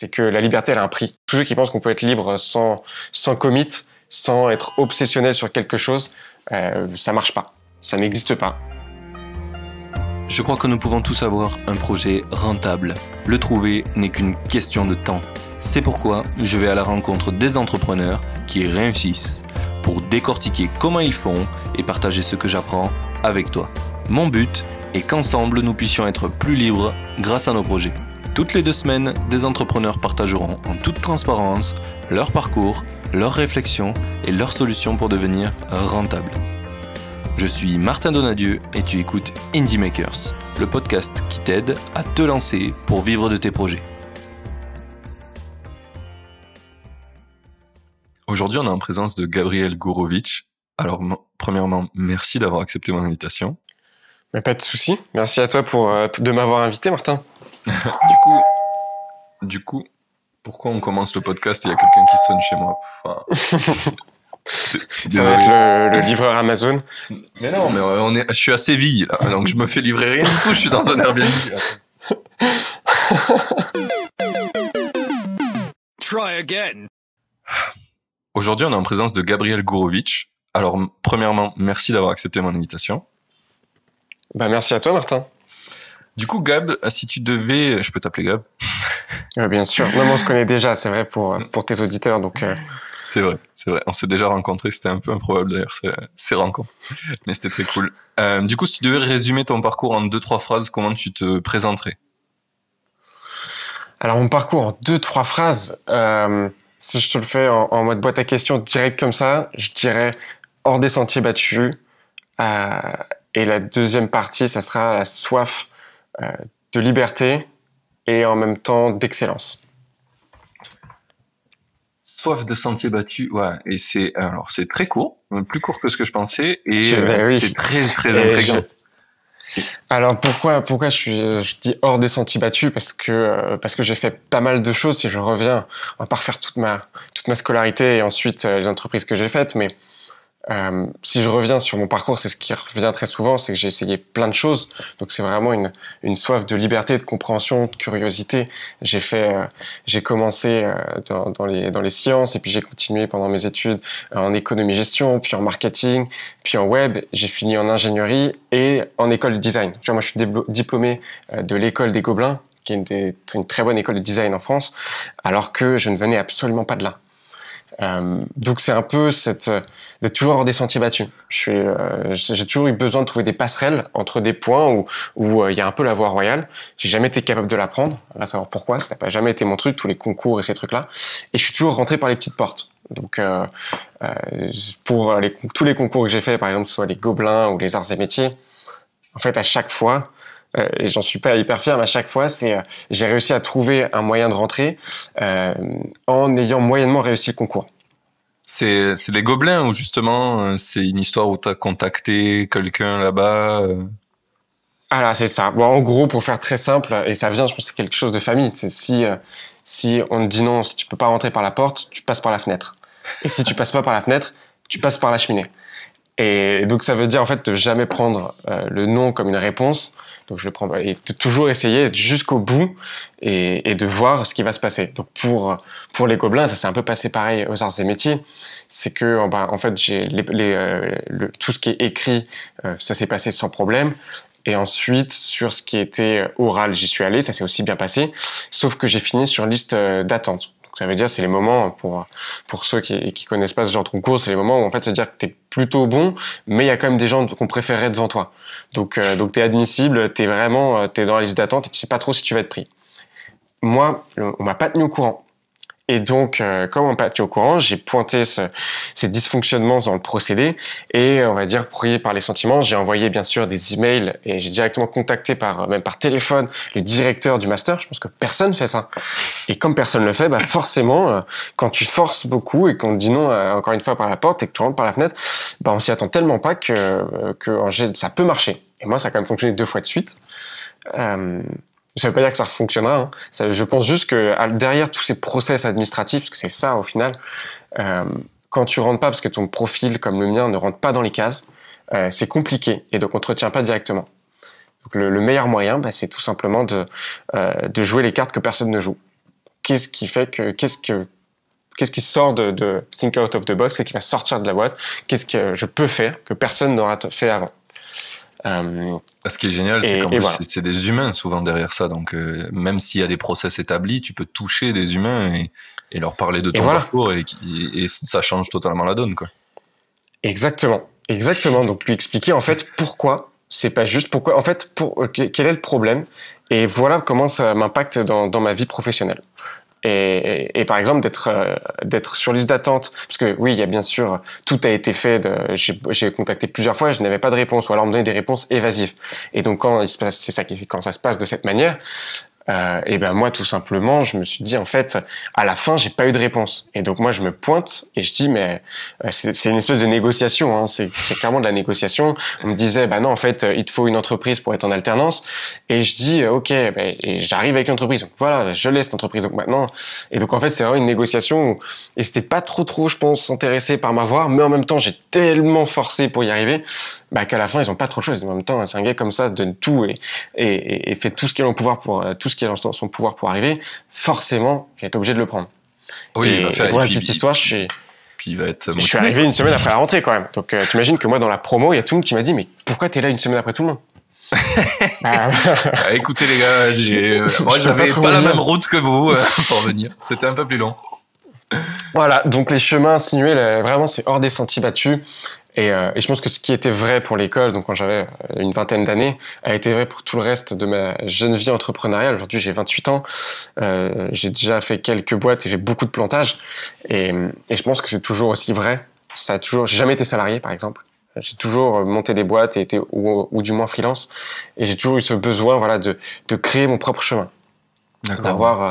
c'est que la liberté, elle a un prix. Tous ceux qui pensent qu'on peut être libre sans, sans commit, sans être obsessionnel sur quelque chose, euh, ça marche pas. Ça n'existe pas. Je crois que nous pouvons tous avoir un projet rentable. Le trouver n'est qu'une question de temps. C'est pourquoi je vais à la rencontre des entrepreneurs qui réussissent pour décortiquer comment ils font et partager ce que j'apprends avec toi. Mon but est qu'ensemble nous puissions être plus libres grâce à nos projets. Toutes les deux semaines, des entrepreneurs partageront en toute transparence leur parcours, leurs réflexions et leurs solutions pour devenir rentables. Je suis Martin Donadieu et tu écoutes Indie Makers, le podcast qui t'aide à te lancer pour vivre de tes projets. Aujourd'hui, on est en présence de Gabriel Gourovitch. Alors, premièrement, merci d'avoir accepté mon invitation. Mais pas de souci. Merci à toi euh, de m'avoir invité, Martin. Du coup, du coup, pourquoi on commence le podcast et il y a quelqu'un qui sonne chez moi? Enfin, Ça va être le, livreur Amazon. Mais non, mais on est, je suis à Séville, là, donc je me fais livrer rien du tout, je suis dans un Airbnb. Try again. Aujourd'hui, on est en présence de Gabriel Gourovitch. Alors, premièrement, merci d'avoir accepté mon invitation. Bah, merci à toi, Martin. Du coup, Gab, si tu devais, je peux t'appeler Gab. bien sûr. Non, on se connaît déjà, c'est vrai pour pour tes auditeurs, donc. Euh, c'est vrai, c'est vrai. On s'est déjà rencontrés, c'était un peu improbable d'ailleurs ces rencontres, mais c'était très cool. Euh, du coup, si tu devais résumer ton parcours en deux trois phrases, comment tu te présenterais? Alors mon parcours en deux trois phrases, euh, si je te le fais en, mode boîte à questions direct comme ça, je dirais hors des sentiers battus. Et la deuxième partie, ça sera la soif de liberté et en même temps d'excellence. Soif de sentier battu, ouais, et c'est alors c'est très court, plus court que ce que je pensais, et euh, c'est très très intriguant. Alors pourquoi pourquoi je suis je dis hors des sentiers battus? Parce que euh, parce que j'ai fait pas mal de choses si je reviens on va pas refaire toute ma toute ma scolarité et ensuite euh, les entreprises que j'ai faites mais euh, si je reviens sur mon parcours, c'est ce qui revient très souvent, c'est que j'ai essayé plein de choses. Donc c'est vraiment une, une soif de liberté, de compréhension, de curiosité. J'ai fait, euh, j'ai commencé euh, dans, dans, les dans les sciences et puis j'ai continué pendant mes études en économie-gestion, puis en marketing, puis en web. J'ai fini en ingénierie et en école de design. Tu vois, moi je suis diplômé de l'école des Gobelins, qui est une, une très bonne école de design en France, alors que je ne venais absolument pas de là. Euh, donc c'est un peu cette d'être toujours hors des sentiers battus. Euh, j'ai toujours eu besoin de trouver des passerelles entre des points où où euh, il y a un peu la voie royale. J'ai jamais été capable de l'apprendre. On va savoir pourquoi. Ça n'a pas jamais été mon truc, tous les concours et ces trucs-là. Et je suis toujours rentré par les petites portes. Donc euh, euh pour tous les concours que j'ai fait, par exemple, soit les Gobelins ou les Arts et Métiers, en fait à chaque fois, euh, et j'en suis pas hyper fier, mais à chaque fois, c'est euh, j'ai réussi à trouver un moyen de rentrer euh, en ayant moyennement réussi le concours. C'est les gobelins ou justement c'est une histoire où tu as contacté quelqu'un là-bas Ah là, c'est ça. Bon, en gros, pour faire très simple, et ça vient, je pense, c'est quelque chose de famille. C'est si si on te dit non, si tu peux pas rentrer par la porte, tu passes par la fenêtre. Et si tu passes pas par la fenêtre, tu passes par la cheminée. Et donc ça veut dire en fait de jamais prendre le non comme une réponse, donc je le prends et de toujours essayer jusqu'au bout et, et, de voir ce qui va se passer. Donc pour pour les gobelins, ça s'est un peu passé pareil aux arts et métiers. C'est que ben, en fait j'ai les, les euh, tout ce qui est écrit, euh, ça s'est passé sans problème. Et ensuite, sur ce qui était oral, j'y suis allé, ça s'est aussi bien passé, sauf que j'ai fini sur liste euh, d'attente. Ça veut dire c'est les moments pour pour ceux qui qui connaissent pas ce genre de concours, c'est les moments où en fait veut dire que t'es plutôt bon, mais il y a quand même des gens qu'on préférerait devant toi. Donc euh, donc t'es admissible, t'es vraiment euh, t'es dans la liste d'attente et tu sais pas trop si tu vas être pris. Moi, on m'a pas tenu au courant. Et donc, euh, comme on pas au courant, j'ai pointé ce, ces dysfonctionnements dans le procédé et on va dire pourrier par les sentiments, j'ai envoyé bien sûr des emails et j'ai directement contacté par même par téléphone le directeur du master. Je pense que personne fait ça. Et comme personne le fait, bah forcément, euh, quand tu forces beaucoup et qu'on te dit non euh, encore une fois par la porte et que tu rentres par la fenêtre, bah on s'y attend tellement pas que que ça peut marcher. Et moi, ça a quand même fonctionné deux fois de suite. Ça veut pas dire que ça fonctionnera. Hein. Je pense juste que derrière tous ces process administratifs, parce que c'est ça au final, euh, quand tu rentres pas parce que ton profil comme le mien ne rentre pas dans les cases, euh, c'est compliqué et donc on te retient pas directement. Donc le, le meilleur moyen, bah, c'est tout simplement de, euh, de jouer les cartes que personne ne joue. qu'est-ce qui fait que, qu'est-ce que, qu'est-ce qui sort de, de think out of the box, qu'est-ce qui va sortir de la boîte, qu'est-ce que je peux faire que personne n'aura fait avant? Euh, Ce qui est génial, c'est qu'en plus, c'est des humains souvent derrière ça. Donc, euh, même s'il y a des process établis, tu peux toucher des humains et, et leur parler de ton parcours et, et, ça change totalement la donne, quoi. Exactement, exactement. Donc, lui expliquer en fait pourquoi c'est pas juste pourquoi en fait pour quel est le problème et voilà comment ça m'impacte dans, dans ma vie professionnelle et, et, par exemple d'être euh, d'être sur liste d'attente. Parce que oui il y a bien sûr tout a été fait j'ai contacté plusieurs fois je n'avais pas de réponse. Ou alors on me donnait des réponses évasives. Et donc quand il c'est ça quand ça se passe de cette manière euh, et ben moi tout simplement je me suis dit en fait à la fin j'ai pas eu de réponse. Et donc moi je me pointe et je dis mais euh, c'est une espèce de négociation hein, c'est clairement de la négociation. On me disait bah non en fait il te faut une entreprise pour être en alternance. Et je dis euh, ok ben, et j'arrive avec une entreprise donc voilà je laisse l'entreprise. Donc maintenant et donc en fait c'est vraiment une négociation et c'était pas trop trop je pense intéressé par m'avoir mais en même temps j'ai tellement forcé pour y arriver bah qu'à la fin ils ont pas trop de choses. En même temps c'est un gars comme ça donne tout et et, et fait tout ce qu'il a en pouvoir pour tout ce qui est dans son pouvoir pour arriver, forcément, j'ai été obligé de le prendre. Oui, et, pour la petite histoire, je suis, puis il va être je suis arrivé une semaine après la rentrée quand même. Donc tu euh, t'imagines que moi dans la promo, il y a tout le monde qui m'a dit mais pourquoi t'es là une semaine après tout le monde? Ah. Ah, écoutez les gars, j'ai, euh, moi j'avais pas, la même route que vous euh, pour venir. C'était un peu plus long. Voilà, donc les chemins sinués, vraiment c'est hors des sentiers battus. Et, euh, et, je pense que ce qui était vrai pour l'école, donc quand j'avais euh, une vingtaine d'années, a été vrai pour tout le reste de ma jeune vie entrepreneuriale. Aujourd'hui, j'ai 28 ans. Euh, j'ai déjà fait quelques boîtes et j'ai beaucoup de plantages. Et, et je pense que c'est toujours aussi vrai. Ça a toujours, j'ai jamais été salarié, par exemple. J'ai toujours monté des boîtes et été ou, ou du moins freelance. Et j'ai toujours eu ce besoin, voilà, de, de créer mon propre chemin, d'avoir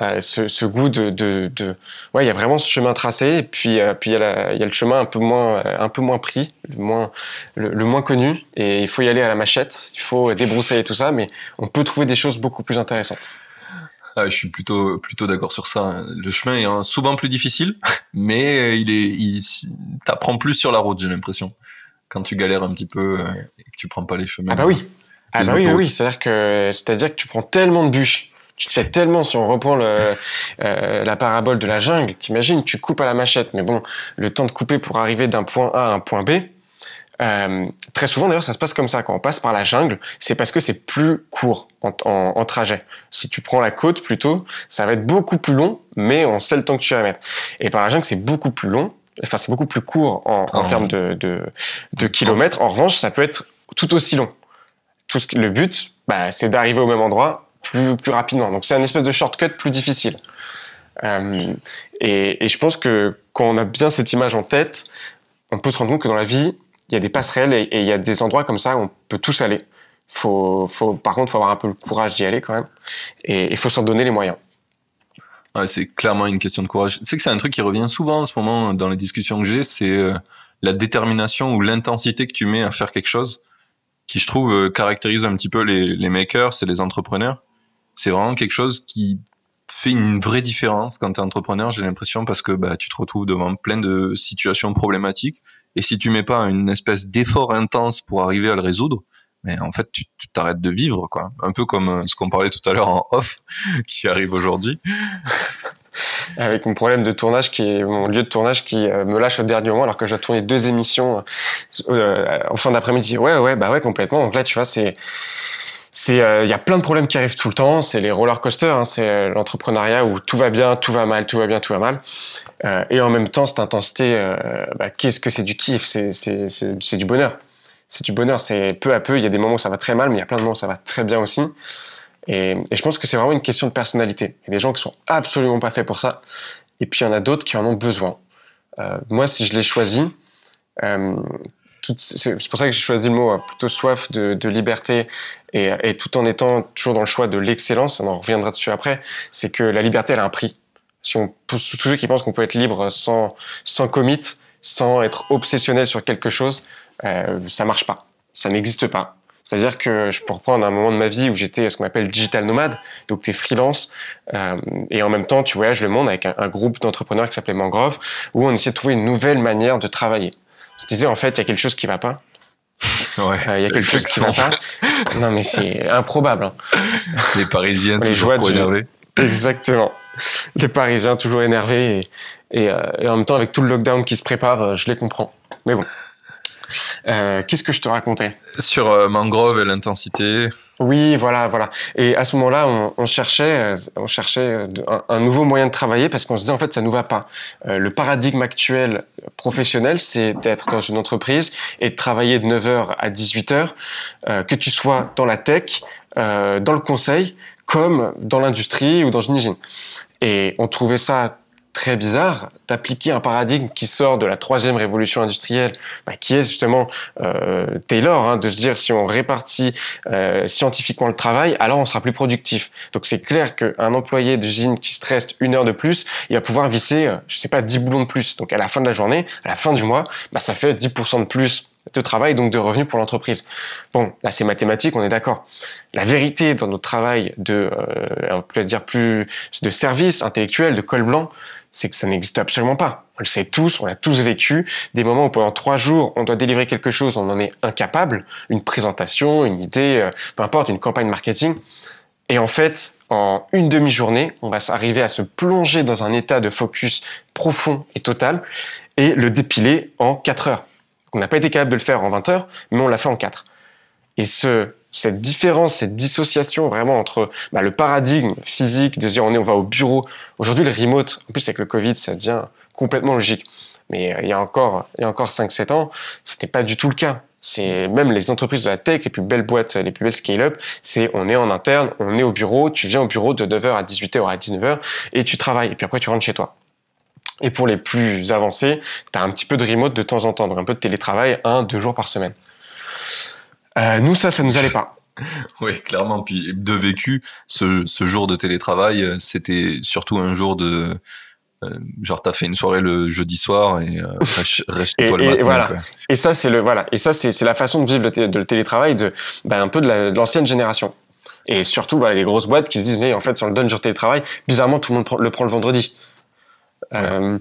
euh, ce, ce, goût de, de, de, ouais il y a vraiment ce chemin tracé et puis euh, puis il y, a il y a le chemin un peu moins euh, un peu moins pris le moins le, moins connu et il faut y aller à la machette il faut débroussailler tout ça mais on peut trouver des choses beaucoup plus intéressantes. Ah, je suis plutôt plutôt d'accord sur ça le chemin est souvent plus difficile mais il est il t'apprends plus sur la route j'ai l'impression quand tu galères un petit peu et que tu prends pas les chemins ah bah oui. ah bah oui oui, oui. c'est à dire que c'est à dire que tu prends tellement de bûches tu te fais tellement, si on reprend le, euh, la parabole de la jungle, t'imagines, tu coupes à la machette, mais bon, le temps de couper pour arriver d'un point A à un point B, euh, très souvent d'ailleurs ça se passe comme ça, quand on passe par la jungle, c'est parce que c'est plus court en, en, en, trajet. Si tu prends la côte plutôt, ça va être beaucoup plus long, mais on sait le temps que tu vas mettre. Et par la jungle c'est beaucoup plus long, enfin c'est beaucoup plus court en, en ah. termes de, de, de kilomètres, en revanche ça peut être tout aussi long. Tout ce, le but, bah, c'est d'arriver au même endroit plus, rapidement. Donc c'est un espèce de shortcut plus difficile. Euh, et, je pense que quand on a bien cette image en tête, on peut se rendre compte que dans la vie, il y a des passerelles et, il y a des endroits comme ça où on peut tous aller. Faut, par contre, il faut avoir un peu le courage d'y aller quand même. Et il faut s'en donner les moyens. C'est clairement une question de courage. Tu sais que c'est un truc qui revient souvent en ce moment dans les discussions que j'ai, c'est euh, la détermination ou l'intensité que tu mets à faire quelque chose, qui je trouve euh, caractérise un petit peu les, les makers et les entrepreneurs c'est vraiment quelque chose qui fait une vraie différence quand tu es entrepreneur, j'ai l'impression, parce que bah, tu te retrouves devant plein de situations problématiques. Et si tu mets pas une espèce d'effort intense pour arriver à le résoudre, mais en fait, tu t'arrêtes de vivre, quoi. Un peu comme euh, ce qu'on parlait tout à l'heure en off, qui arrive aujourd'hui. Avec mon problème de tournage, qui est mon lieu de tournage qui euh, me lâche au dernier moment, alors que j'ai tourné deux émissions euh, en fin d'après-midi. Ouais, ouais, bah ouais, complètement. Donc là, tu vois, c'est c'est euh, il y a plein de problèmes qui arrivent tout le temps. C'est les roller coasters, hein, c'est euh, l'entrepreneuriat où tout va bien, tout va mal, tout va bien, tout va mal. Euh, et en même temps, cette intensité, euh, bah, qu'est-ce que c'est du kiff? C'est du bonheur. C'est du bonheur. C'est peu à peu. Il y a des moments où ça va très mal, mais il y a plein de moments où ça va très bien aussi. Et, et je pense que c'est vraiment une question de personnalité. Il y a des gens qui sont absolument pas faits pour ça. Et puis il y en a d'autres qui en ont besoin. moi, si je l'ai choisi, c'est pour ça que j'ai choisi le mot euh, plutôt soif de, liberté et, et, tout en étant toujours dans le choix de l'excellence, on en reviendra dessus après, c'est que la liberté elle a un prix. Si on, tous ceux qui pensent qu'on peut être libre sans, sans commit, sans être obsessionnel sur quelque chose, euh, ça marche pas. Ça n'existe pas. C'est-à-dire que je peux reprendre un moment de ma vie où j'étais ce qu'on appelle digital nomade, donc tu es freelance, euh, et en même temps tu voyages le monde avec un, un groupe d'entrepreneurs qui s'appelait Mangrove, où on essayait de trouver une nouvelle manière de travailler je disais en fait il y a quelque chose qui va pas. Ouais, euh, il y a quelque chose qui va pas. Non mais c'est improbable. Hein. Les Parisiens les joies du... Exactement. les Parisiens toujours énervés et, et, en même temps avec tout le lockdown qui se prépare, je les comprends. Mais bon. Euh, Qu'est-ce que je te racontais Sur euh, Mangrove et l'intensité. Oui, voilà, voilà. Et à ce moment-là, on, on, cherchait, on cherchait un, un, nouveau moyen de travailler parce qu'on se disait en fait ça nous va pas. Euh, le paradigme actuel professionnel, c'est d'être dans une entreprise et de travailler de 9h à 18h, euh, que tu sois dans la tech, euh, dans le conseil, comme dans l'industrie ou dans une usine. Et on trouvait ça très bizarre d'appliquer un paradigme qui sort de la troisième révolution industrielle, bah, qui est justement euh, Taylor, hein, de se dire si on répartit euh, scientifiquement le travail, alors on sera plus productif. Donc c'est clair qu'un employé d'usine qui stresse une heure de plus, il va pouvoir visser, euh, je sais pas, 10 boulons de plus. Donc à la fin de la journée, à la fin du mois, bah, ça fait 10% de plus de travail, donc de revenus pour l'entreprise. Bon, là c'est mathématique, on est d'accord. La vérité dans notre travail de, euh, on peut dire plus de service intellectuel, de col blanc, c'est que ça n'existe absolument pas. On le sait tous, on l'a tous vécu. Des moments où pendant trois jours, on doit délivrer quelque chose, on en est incapable, une présentation, une idée, euh, peu importe, une campagne marketing. Et en fait, en une demi-journée, on va arriver à se plonger dans un état de focus profond et total et le dépiler en quatre heures. On n'a pas été capable de le faire en 20 heures, mais on l'a fait en quatre. Et ce, cette différence, cette dissociation vraiment entre bah, le paradigme physique de dire on, est, on va au bureau. Aujourd'hui, le remote, en plus avec le Covid, ça devient complètement logique. Mais euh, il y a encore, il y a encore 5-7 ans, c'était pas du tout le cas. C'est même les entreprises de la tech, les plus belles boîtes, les plus belles scale-up, c'est on est en interne, on est au bureau, tu viens au bureau de 9h à 18h à 19h et tu travailles. Et puis après, tu rentres chez toi. Et pour les plus avancés, tu as un petit peu de remote de temps en temps, donc un peu de télétravail, un, deux jours par semaine. Euh, nous, ça, ça nous allait pas. Oui, clairement. Puis de vécu, ce, ce jour de télétravail, euh, c'était surtout un jour de euh, genre t'as fait une soirée le jeudi soir et euh, reste toi le matin. Et voilà. Et ça c'est le voilà. Et ça c'est la façon de vivre le, de le télétravail de ben, un peu de l'ancienne génération. Et surtout voilà les grosses boîtes qui se disent mais en fait si on le donne jour de télétravail, bizarrement tout le monde le prend le vendredi. Euh,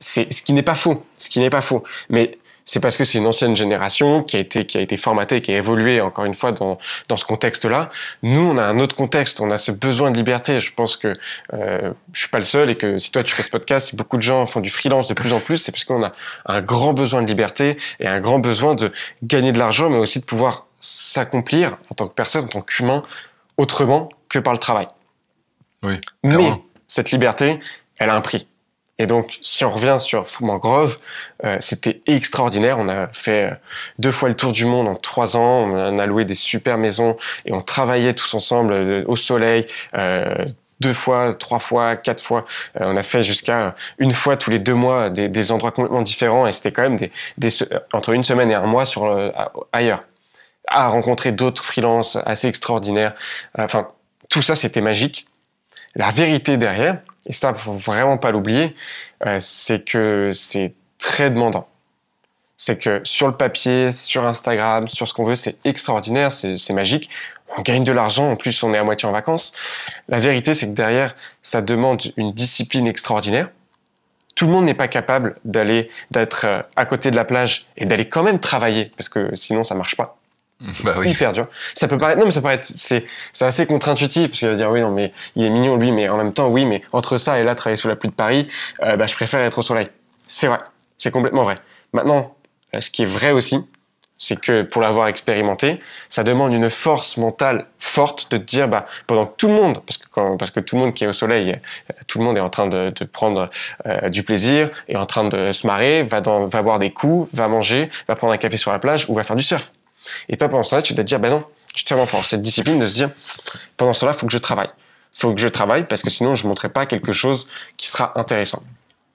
c'est ce qui n'est pas faux, ce qui n'est pas faux. Mais c'est parce que c'est une ancienne génération qui a été qui a été formatée, qui a évolué encore une fois dans dans ce contexte-là. Nous, on a un autre contexte, on a ce besoin de liberté. Je pense que euh, je suis pas le seul et que si toi tu fais ce podcast, si beaucoup de gens font du freelance de plus en plus, c'est parce qu'on a un grand besoin de liberté et un grand besoin de gagner de l'argent, mais aussi de pouvoir s'accomplir en tant que personne, en tant qu'humain, autrement que par le travail. Oui. Mais cette liberté, elle a un prix. Et donc, si on revient sur Mangrove, euh, c'était extraordinaire. On a fait euh, deux fois le tour du monde en trois ans. On a loué des super maisons et on travaillait tous ensemble euh, au soleil. Euh, deux fois, trois fois, quatre fois. Euh, on a fait jusqu'à une fois tous les deux mois des, des endroits complètement différents et c'était quand même des, des, entre une semaine et un mois sur le, ailleurs. À rencontrer d'autres freelances assez extraordinaires. Enfin, tout ça, c'était magique. La vérité derrière, et ça, faut vraiment pas l'oublier, euh, c'est que c'est très demandant. C'est que sur le papier, sur Instagram, sur ce qu'on veut, c'est extraordinaire, c'est magique. On gagne de l'argent, en plus on est à moitié en vacances. La vérité, c'est que derrière, ça demande une discipline extraordinaire. Tout le monde n'est pas capable d'aller, d'être euh, à côté de la plage et d'aller quand même travailler, parce que sinon ça marche pas. C'est bah oui. hyper dur. Ça peut paraître, non, mais ça paraît, c'est, c'est assez contre-intuitif parce qu'il va dire oui, non, mais il est mignon lui, mais en même temps, oui, mais entre ça et là, travailler sous la pluie de Paris, euh, bah, je préfère être au soleil. C'est vrai. C'est complètement vrai. Maintenant, euh, ce qui est vrai aussi, c'est que pour l'avoir expérimenté, ça demande une force mentale forte de te dire, bah, pendant que tout le monde, parce que quand, parce que tout le monde qui est au soleil, euh, tout le monde est en train de, de prendre euh, du plaisir, est en train de se marrer, va, dans, va boire des coups, va manger, va prendre un café sur la plage ou va faire du surf. Et toi, pendant ce temps-là, tu dois te dire, ben non, je suis tellement fort. Cette discipline de se dire, pendant ce temps-là, il faut que je travaille. Il faut que je travaille parce que sinon, je ne montrerai pas quelque chose qui sera intéressant.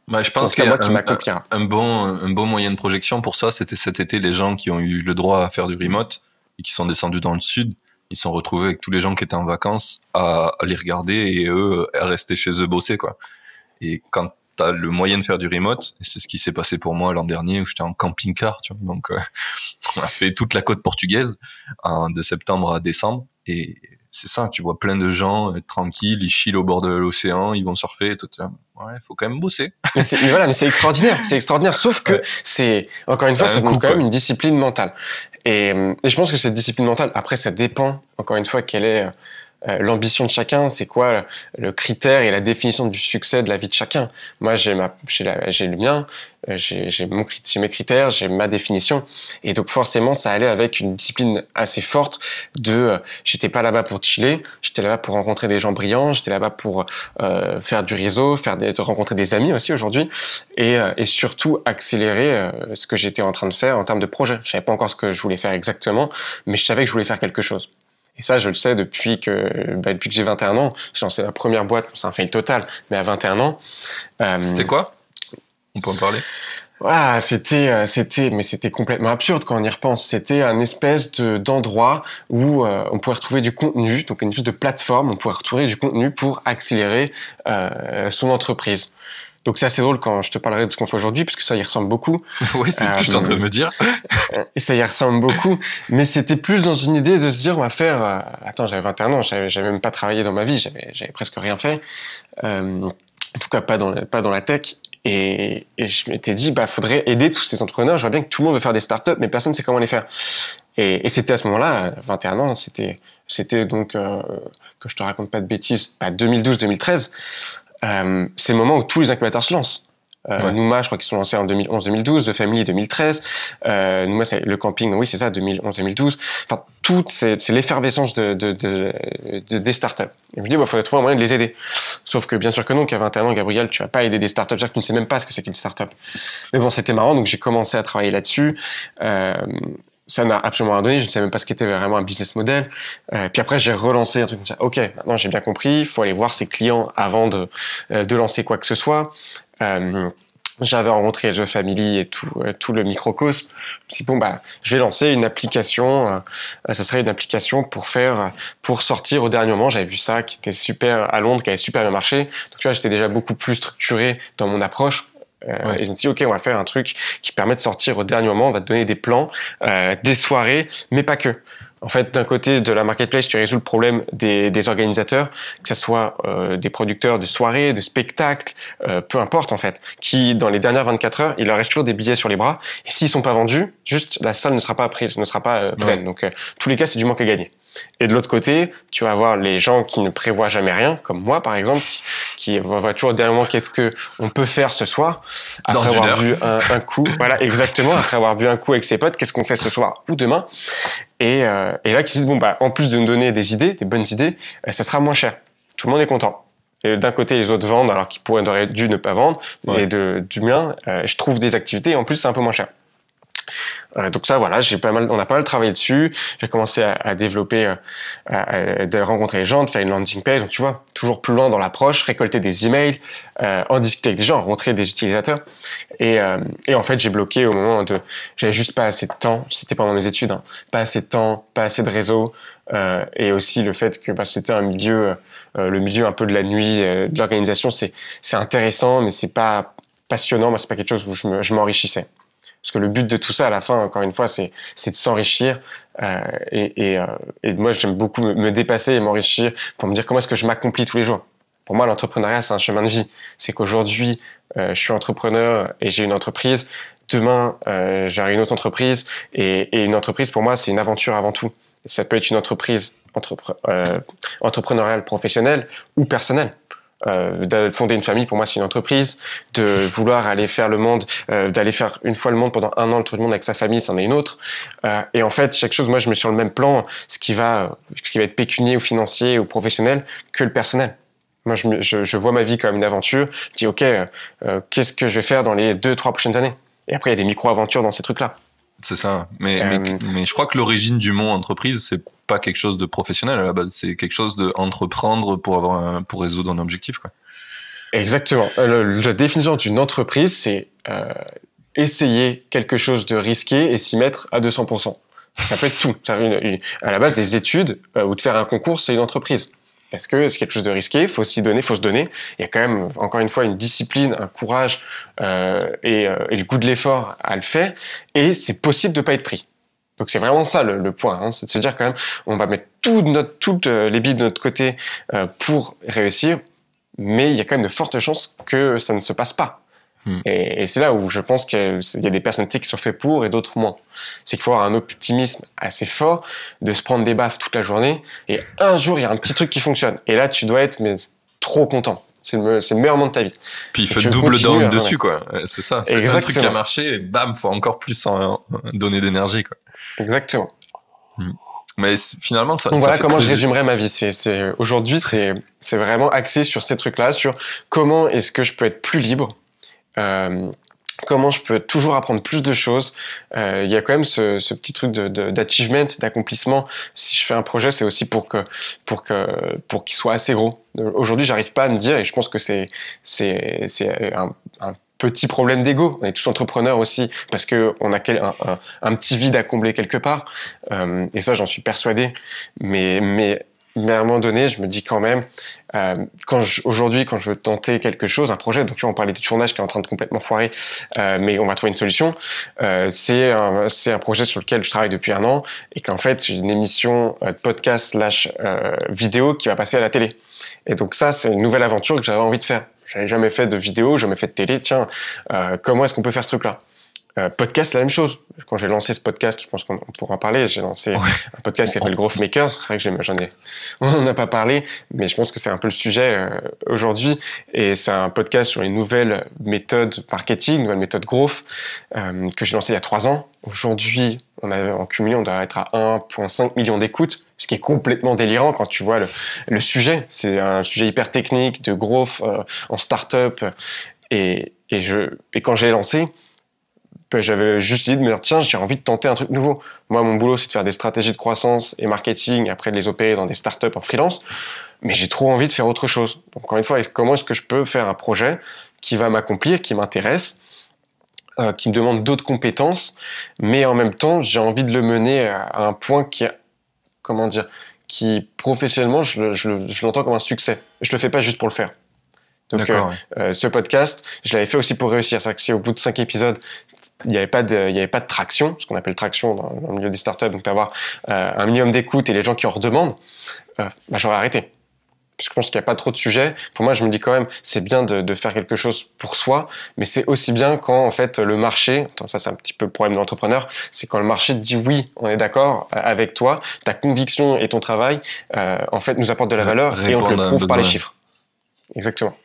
Bah, je pense qu'il y a un, un, bon, un bon moyen de projection pour ça, c'était cet été les gens qui ont eu le droit à faire du remote et qui sont descendus dans le sud. Ils sont retrouvés avec tous les gens qui étaient en vacances à, à les regarder et eux à rester chez eux bosser quoi. Et quand t'as le moyen de faire du remote. Et c'est ce qui s'est passé pour moi l'an dernier où j'étais en camping-car, tu vois. Donc, euh, on a fait toute la côte portugaise de septembre à décembre. Et c'est ça, tu vois plein de gens euh, tranquilles, ils chillent au bord de l'océan, ils vont surfer et tout ça. Ouais, faut quand même bosser. Mais, mais voilà, mais c'est extraordinaire, c'est extraordinaire. Sauf que c'est encore une fois, ça demande quand même une discipline mentale. Et, et, je pense que cette discipline mentale, après, ça dépend encore une fois quelle est euh, l'ambition de chacun, c'est quoi le critère et la définition du succès de la vie de chacun? Moi, j'ai ma, j'ai le mien, euh, j'ai mon, mes critères, j'ai ma définition, et donc forcément, ça allait avec une discipline assez forte de, euh, j'étais pas là-bas pour chiller, j'étais là-bas pour rencontrer des gens brillants, j'étais là-bas pour euh, faire du réseau, faire des, rencontrer des amis aussi aujourd'hui, et, et surtout accélérer ce que j'étais en train de faire en termes de projet. Je savais pas encore ce que je voulais faire exactement, mais je savais que je voulais faire quelque chose. Et ça, je le sais depuis que, bah, depuis que j'ai 21 ans. J'ai lancé ma première boîte, c'est un fail total, mais à 21 ans. Euh, c'était quoi? On peut en parler? Ah, c'était, euh, c'était, mais c'était complètement absurde quand on y repense. C'était un espèce de, d'endroit où euh, on pouvait retrouver du contenu, donc une espèce de plateforme, on pouvait retrouver du contenu pour accélérer son entreprise. Donc c'est assez drôle quand je te parlerai de ce qu'on fait aujourd'hui, parce que ça y ressemble beaucoup. oui, c'est ce que je suis en train de me dire. et ça y ressemble beaucoup. Mais c'était plus dans une idée de se dire, on va faire... Euh, attends, j'avais 21 ans, j'avais, même pas travaillé dans ma vie, j'avais, presque rien fait. Euh, en tout cas, pas dans, pas dans la tech. Et, et je m'étais dit, bah, faudrait aider tous ces entrepreneurs. Je vois bien que tout le monde veut faire des startups, mais personne ne sait comment les faire. Et, et c'était à ce moment-là, 21 ans, c'était, c'était donc, euh, que je te raconte pas de bêtises, bah, 2012-2013 euh, c'est le moment où tous les incubateurs se lancent. Euh, Nouma, je crois qu'ils sont lancés en 2011-2012, The Family 2013. Euh, Nouma, c'est le camping, oui, c'est ça, 2011-2012. Enfin, tout, c'est, l'effervescence de, de, de, de, des startups. Et je me dis, il bah, faudrait trouver un moyen de les aider. Sauf que bien sûr que non, qu'à 21 ans, Gabriel, tu vas pas aider des startups, c'est-à-dire que tu ne sais même pas ce que c'est qu'une startup. Mais bon, c'était marrant, donc j'ai commencé à travailler là-dessus. Euh, ça n'a absolument rien donné. Je ne savais même pas ce qu'était vraiment un business model. Euh, puis après, j'ai relancé un truc comme ça. Ok, maintenant j'ai bien compris. Il faut aller voir ses clients avant de, euh, lancer quoi que ce soit. Euh, j'avais rencontré The Family et tout, tout le microcosme. Je me suis dit, bon, bah, je vais lancer une application. Euh, ça serait une application pour faire, pour sortir au dernier moment. J'avais vu ça qui était super à Londres, qui avait super bien marché. Donc, tu vois, j'étais déjà beaucoup plus structuré dans mon approche. Euh, et je me suis dit, OK, on va faire un truc qui permet de sortir au dernier moment. On va te donner des plans, euh, des soirées, mais pas que. En fait, d'un côté de la marketplace, tu résous le problème des, des organisateurs, que ce soit euh, des producteurs de soirées, de spectacles, euh, peu importe en fait, qui dans les dernières 24 heures, il leur reste toujours des billets sur les bras. Et s'ils sont pas vendus, juste la salle ne sera pas prise, ne sera pas euh, pleine. Donc, tous les cas, c'est du manque à gagner. Et de l'autre côté, tu vas avoir les gens qui ne prévoient jamais rien, comme moi par exemple, qui, qui voient toujours dernièrement qu'est-ce que on peut faire ce soir après avoir bu un, un, coup. Voilà, exactement. après avoir bu un coup avec ses potes, qu'est-ce qu'on fait ce soir ou demain? Et, euh, et, là, qui se disent bon bah en plus de nous donner des idées, des bonnes idées, euh, ça sera moins cher. Tout le monde est content. Et d'un côté, les autres vendent alors qu'ils pourraient auraient dû ne pas vendre. Et de, du mien, euh, je trouve des activités et en plus c'est un peu moins cher. Euh, donc ça, voilà, on a pas mal travaillé dessus. J'ai commencé à, développer, euh, à, rencontrer les gens, de faire une landing page. Donc tu vois, toujours plus loin dans l'approche, récolter des emails, euh, en discuter avec des gens, rencontrer des utilisateurs. Et, euh, en fait, j'ai bloqué au moment de, j'avais juste pas assez de temps. C'était pendant mes études, hein, pas assez de temps, pas assez de réseau, et aussi le fait que bah, c'était un milieu, le milieu un peu de la nuit, de l'organisation. C'est intéressant, mais c'est pas passionnant. C'est pas quelque chose où je m'enrichissais. Parce que le but de tout ça, à la fin, encore une fois, c'est de s'enrichir. Euh, euh, et, moi, j'aime beaucoup me, dépasser et m'enrichir pour me dire comment est-ce que je m'accomplis tous les jours. Pour moi, l'entrepreneuriat, c'est un chemin de vie. C'est qu'aujourd'hui, euh, je suis entrepreneur et j'ai une entreprise. Demain, j'aurai une autre entreprise. Et, une entreprise, pour moi, c'est une aventure avant tout. Ça peut être une entreprise entrepre entrepreneuriale professionnelle ou personnelle. Euh, de fonder une famille, pour moi, c'est une entreprise. De vouloir aller faire le monde, euh, d'aller faire une fois le monde pendant un an le tour du monde avec sa famille, c'en est une autre. Euh, et en fait, chaque chose, moi, je mets sur le même plan ce qui va, ce qui va être pécunier ou financier ou professionnel que le personnel. Moi, je, je, je vois ma vie comme une aventure. Je dis, OK, euh, qu'est-ce que je vais faire dans les deux, trois prochaines années? Et après, il y a des micro-aventures dans ces trucs-là. C'est ça. Mais, euh, mais, je crois que l'origine du mot entreprise, c'est pas quelque chose de professionnel à la base. C'est quelque chose de entreprendre pour avoir un, pour résoudre un objectif, quoi. Exactement. Euh, la définition d'une entreprise, c'est euh, essayer quelque chose de risqué et s'y mettre à 200%. Ça peut être tout. Une, une, à la base, des études ou de faire un concours, c'est une entreprise parce que c'est quelque chose de risqué, faut s'y donner, faut se donner. Il y a quand même, encore une fois, une discipline, un courage euh, et, euh, et, le goût de l'effort à le faire, et c'est possible de pas être pris. Donc c'est vraiment ça le, le point, hein, c'est de se dire quand même, on va mettre tout notre, toutes les billes de notre côté euh, pour réussir, mais il y a quand même de fortes chances que ça ne se passe pas. Hmm. Et, c'est là où je pense qu'il y a des personnalités qui sont faites pour et d'autres moins. C'est qu'il faut avoir un optimisme assez fort, de se prendre des baffes toute la journée, et un jour, il y a un petit truc qui fonctionne. Et là, tu dois être mais, trop content. C'est le, le, meilleur moment de ta vie. Puis il faut double down dessus, quoi. C'est ça. C'est un truc qui a marché, et bam, faut encore plus en, donner d'énergie, quoi. Exactement. Hmm. Mais finalement, ça. Donc voilà comment je résumerais ma vie. C'est aujourd'hui, c'est c'est vraiment axé sur ces trucs-là, sur comment est-ce que je peux être plus libre, euh, comment je peux toujours apprendre plus de choses. Euh, il y a quand même ce, petit truc d'achievement, de, d'accomplissement. Si je fais un projet, c'est aussi pour que pour que pour qu'il soit assez gros. Aujourd'hui, j'arrive pas à me dire, et je pense que c'est un, petit problème d'ego. On est tous entrepreneurs aussi parce que on a un, un, un, petit vide à combler quelque part. Euh, et ça, j'en suis persuadé. Mais, mais, mais à un moment donné, je me dis quand même, euh, aujourd'hui, quand je veux tenter quelque chose, un projet, donc tu vois, on parlait du tournage qui est en train de complètement foirer, euh, mais on va trouver une solution. Euh, c'est un, projet sur lequel je travaille depuis un an et qu'en fait, une émission de podcast slash vidéo qui va passer à la télé. Et donc ça, c'est une nouvelle aventure que j'avais envie de faire. J'avais jamais fait de vidéo, jamais fait de télé. Tiens, comment est-ce qu'on peut faire ce truc-là? Euh, podcast, la même chose. Quand j'ai lancé ce podcast, je pense qu'on pourra en parler. J'ai lancé un podcast qui s'appelle Growth Makers. C'est vrai que j'en ai, on n'en a pas parlé, mais je pense que c'est un peu le sujet euh, aujourd'hui. Et c'est un podcast sur les nouvelles méthodes marketing, nouvelles méthodes growth euh, que j'ai lancé il y a trois ans. Aujourd'hui, on a en cumulé, on doit être à 1,5 million d'écoutes, ce qui est complètement délirant quand tu vois le, le sujet. C'est un sujet hyper technique de growth en startup. Et, et, je, et quand j'ai lancé, j'avais juste dit de me dire tiens j'ai envie de tenter un truc nouveau. Moi mon boulot c'est de faire des stratégies de croissance et marketing après de les opérer dans des startups en freelance. Mais j'ai trop envie de faire autre chose. Donc encore une fois comment est-ce que je peux faire un projet qui va m'accomplir qui m'intéresse euh, qui me demande d'autres compétences mais en même temps j'ai envie de le mener à un point qui comment dire qui professionnellement je, je l'entends comme un succès. Je le fais pas juste pour le faire. Donc, euh, euh, ce podcast, je l'avais fait aussi pour réussir. C'est que si au bout de cinq épisodes, il n'y avait pas de, il y avait pas de traction, ce qu'on appelle traction dans, le milieu des startups, donc d'avoir euh, un minimum d'écoute et les gens qui en redemandent, euh, bah, j'aurais arrêté. Parce que je pense qu'il n'y a pas trop de sujets. Pour moi, je me dis quand même, c'est bien de, de, faire quelque chose pour soi, mais c'est aussi bien quand en fait le marché, ça c'est un petit peu le problème de l'entrepreneur, c'est quand le marché dit oui, on est d'accord avec toi, ta conviction et ton travail, euh, en fait, nous apportent de la valeur et on te le prouve par les chiffres. Exactement.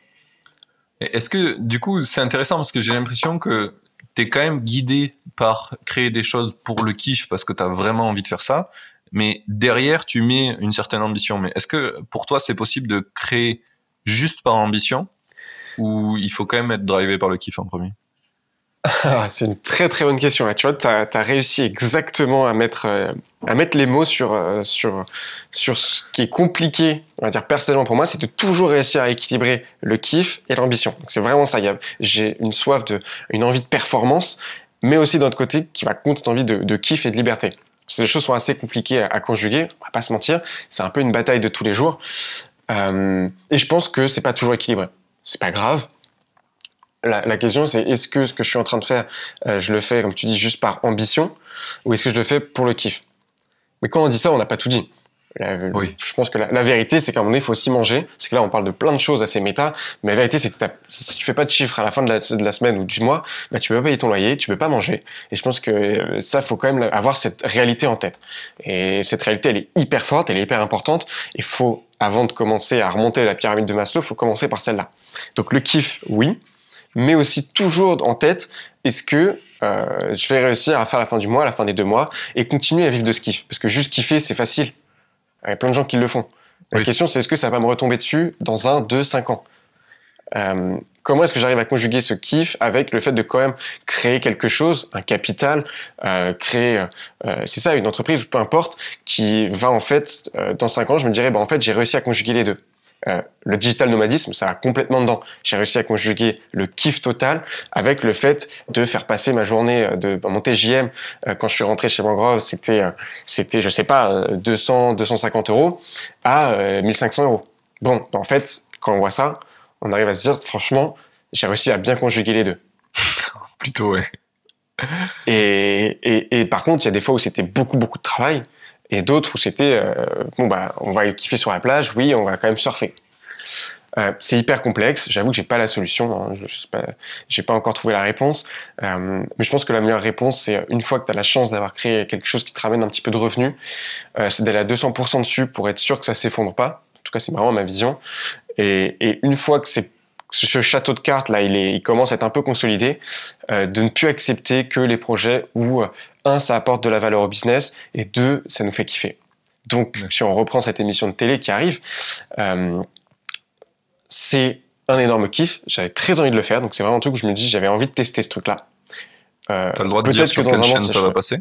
Est-ce que, du coup, c'est intéressant parce que j'ai l'impression que tu es quand même guidé par créer des choses pour le kiff parce que tu as vraiment envie de faire ça, mais derrière, tu mets une certaine ambition. Mais est-ce que pour toi, c'est possible de créer juste par ambition ou il faut quand même être drivé par le kiff en premier? Ah, c'est une très très bonne question. Tu vois, tu as, réussi exactement à mettre, euh, à mettre les mots sur, euh, sur, sur ce qui est compliqué, on va dire personnellement pour moi, c'est de toujours réussir à équilibrer le kiff et l'ambition. C'est vraiment ça. J'ai une soif, de, une envie de performance, mais aussi d'un autre côté qui va compter cette envie de, de kiff et de liberté. Ces choses sont assez compliquées à, conjuguer, on va pas se mentir. C'est un peu une bataille de tous les jours. Euh, et je pense que c'est pas toujours équilibré. C'est pas grave la, question, c'est est-ce que ce que je suis en train de faire, euh, je le fais, comme tu dis, juste par ambition, ou est-ce que je le fais pour le kiff? Mais quand on dit ça, on n'a pas tout dit. oui. Je pense que la, vérité, c'est qu'à un moment donné, il faut aussi manger. Parce que là, on parle de plein de choses assez méta. Mais la vérité, c'est que si tu fais pas de chiffres à la fin de la, de la semaine ou du mois, bah, tu peux pas payer ton loyer, tu peux pas manger. Et je pense que euh, ça, faut quand même avoir cette réalité en tête. Et cette réalité, elle est hyper forte, elle est hyper importante. Il faut, avant de commencer à remonter la pyramide de Maslow, il faut commencer par celle-là. Donc le kiff, oui mais aussi toujours en tête, est-ce que euh, je vais réussir à faire la fin du mois, à la fin des deux mois, et continuer à vivre de ce kiff? Parce que juste kiffer, c'est facile. Il y a plein de gens qui le font. La question, c'est est-ce que ça va me retomber dessus dans un, deux, cinq ans? Euh, Comment est-ce que j'arrive à conjuguer ce kiff avec le fait de quand même créer quelque chose, un capital, euh, créer, euh, c'est ça, une entreprise, peu importe, qui va en fait, dans cinq ans, je me dirais, bah, en fait, j'ai réussi à conjuguer les deux. Euh, le digital nomadisme, ça va complètement dedans. J'ai réussi à conjuguer le kiff total avec le fait de faire passer ma journée euh, de mon TJM euh, quand je suis rentré chez Mangrove, c'était c'était je sais pas 200 250 euros à 1500 euros. Bon, en fait, quand on voit ça, on arrive à se dire franchement, j'ai réussi à bien conjuguer les deux. Plutôt ouais. Et, et, et, par contre, il y a des fois où c'était beaucoup beaucoup de travail et d'autres où c'était euh, bon bah on va kiffer sur la plage, oui, on va quand même surfer. Euh, c'est hyper complexe. J'avoue que j'ai pas la solution. Hein. Je pas, j'ai pas encore trouvé la réponse. Euh, mais je pense que la meilleure réponse, c'est une fois que tu as la chance d'avoir créé quelque chose qui te ramène un petit peu de revenus, euh, c'est d'aller à 200% dessus pour être sûr que ça s'effondre pas. En tout cas, c'est vraiment ma vision. Et, une fois que c'est ce château de cartes là, il, commence à être un peu consolidé, de ne plus accepter que les projets où un, ça apporte de la valeur au business et deux, ça nous fait kiffer. Donc, si on reprend cette émission de télé qui arrive, euh, c'est un énorme kiff. J'avais très envie de le faire, donc c'est vraiment un truc où je me dis j'avais envie de tester ce truc-là. Euh, T'as le droit de dire sur quelle chaîne ça va passer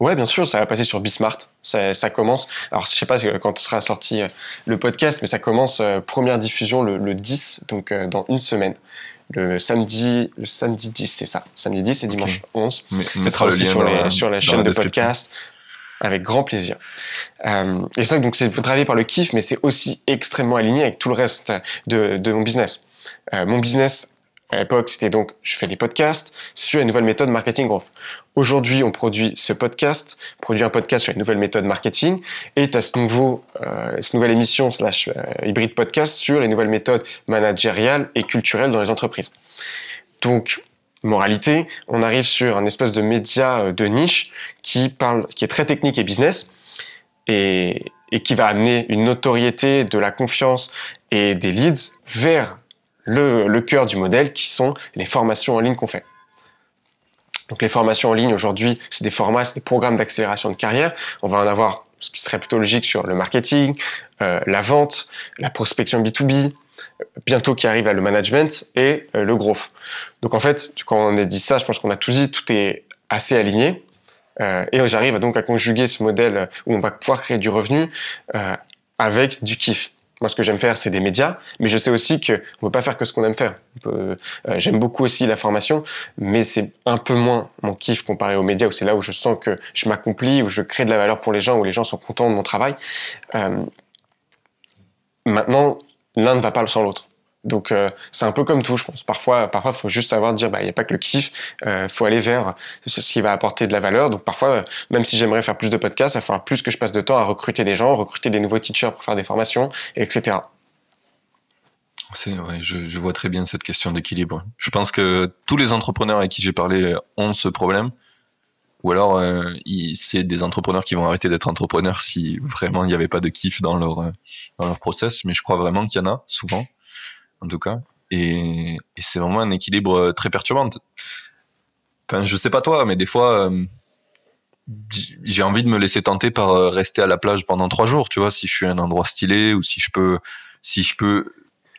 Ouais, bien sûr, ça va passer sur Bismart. Ça, ça, commence. Alors, je sais pas quand sera sorti euh, le podcast, mais ça commence euh, première diffusion le, le 10, donc euh, dans une semaine. Le samedi, le samedi 10, c'est ça. Samedi 10 et dimanche okay. 11. Mais, ça sera aussi sur, les, sur la chaîne de podcast. Avec grand plaisir. Euh, et ça, donc, c'est travailler par le kiff, mais c'est aussi extrêmement aligné avec tout le reste de, de mon business. Euh, mon business à l'époque, c'était donc, je fais des podcasts sur une nouvelle méthode marketing growth. Aujourd'hui, on produit ce podcast, produit un podcast sur une nouvelle méthode marketing, et tu as ce nouveau, euh, cette nouvelle émission slash euh, hybride podcast sur les nouvelles méthodes managériales et culturelles dans les entreprises. Donc, moralité, on arrive sur un espèce de média euh, de niche qui parle, qui est très technique et business, et qui va amener une notoriété, de la confiance et des leads vers le, le cœur du modèle qui sont les formations en ligne qu'on fait. Donc les formations en ligne aujourd'hui, c'est des formats, c'est des programmes d'accélération de carrière. On va en avoir ce qui serait plutôt logique sur le marketing, euh, la vente, la prospection B2B, bientôt qui arrive à le management et euh, le growth. Donc en fait, quand on a dit ça, je pense qu'on a tout dit, tout est assez aligné. Euh, et j'arrive donc à conjuguer ce modèle où on va pouvoir créer du revenu euh, avec du kiff. Moi, ce que j'aime faire, c'est des médias, mais je sais aussi qu'on ne peut pas faire que ce qu'on aime faire. Euh, j'aime beaucoup aussi la formation, mais c'est un peu moins mon kiff comparé aux médias, où c'est là où je sens que je m'accomplis, où je crée de la valeur pour les gens, où les gens sont contents de mon travail. Euh, maintenant, l'un ne va pas sans l'autre. Donc euh, c'est un peu comme tout, je pense. Parfois, parfois, faut juste savoir dire, bah, il n'y a pas que le kiff. Euh, faut aller vers ce qui va apporter de la valeur. Donc parfois, même si j'aimerais faire plus de podcasts, il va falloir plus que je passe de temps à recruter des gens, recruter des nouveaux teachers pour faire des formations, etc. C'est, ouais, je, je vois très bien cette question d'équilibre. Je pense que tous les entrepreneurs avec qui j'ai parlé ont ce problème. Ou alors, euh, c'est des entrepreneurs qui vont arrêter d'être entrepreneurs si vraiment il n'y avait pas de kiff dans leur, dans leur process. Mais je crois vraiment qu'il y en a, souvent en tout cas. Et, et c'est vraiment un équilibre euh, très perturbant. Enfin, je sais pas toi, mais des fois, euh, j'ai envie de me laisser tenter par euh, rester à la plage pendant trois jours, tu vois, si je suis à un endroit stylé ou si je peux, si je peux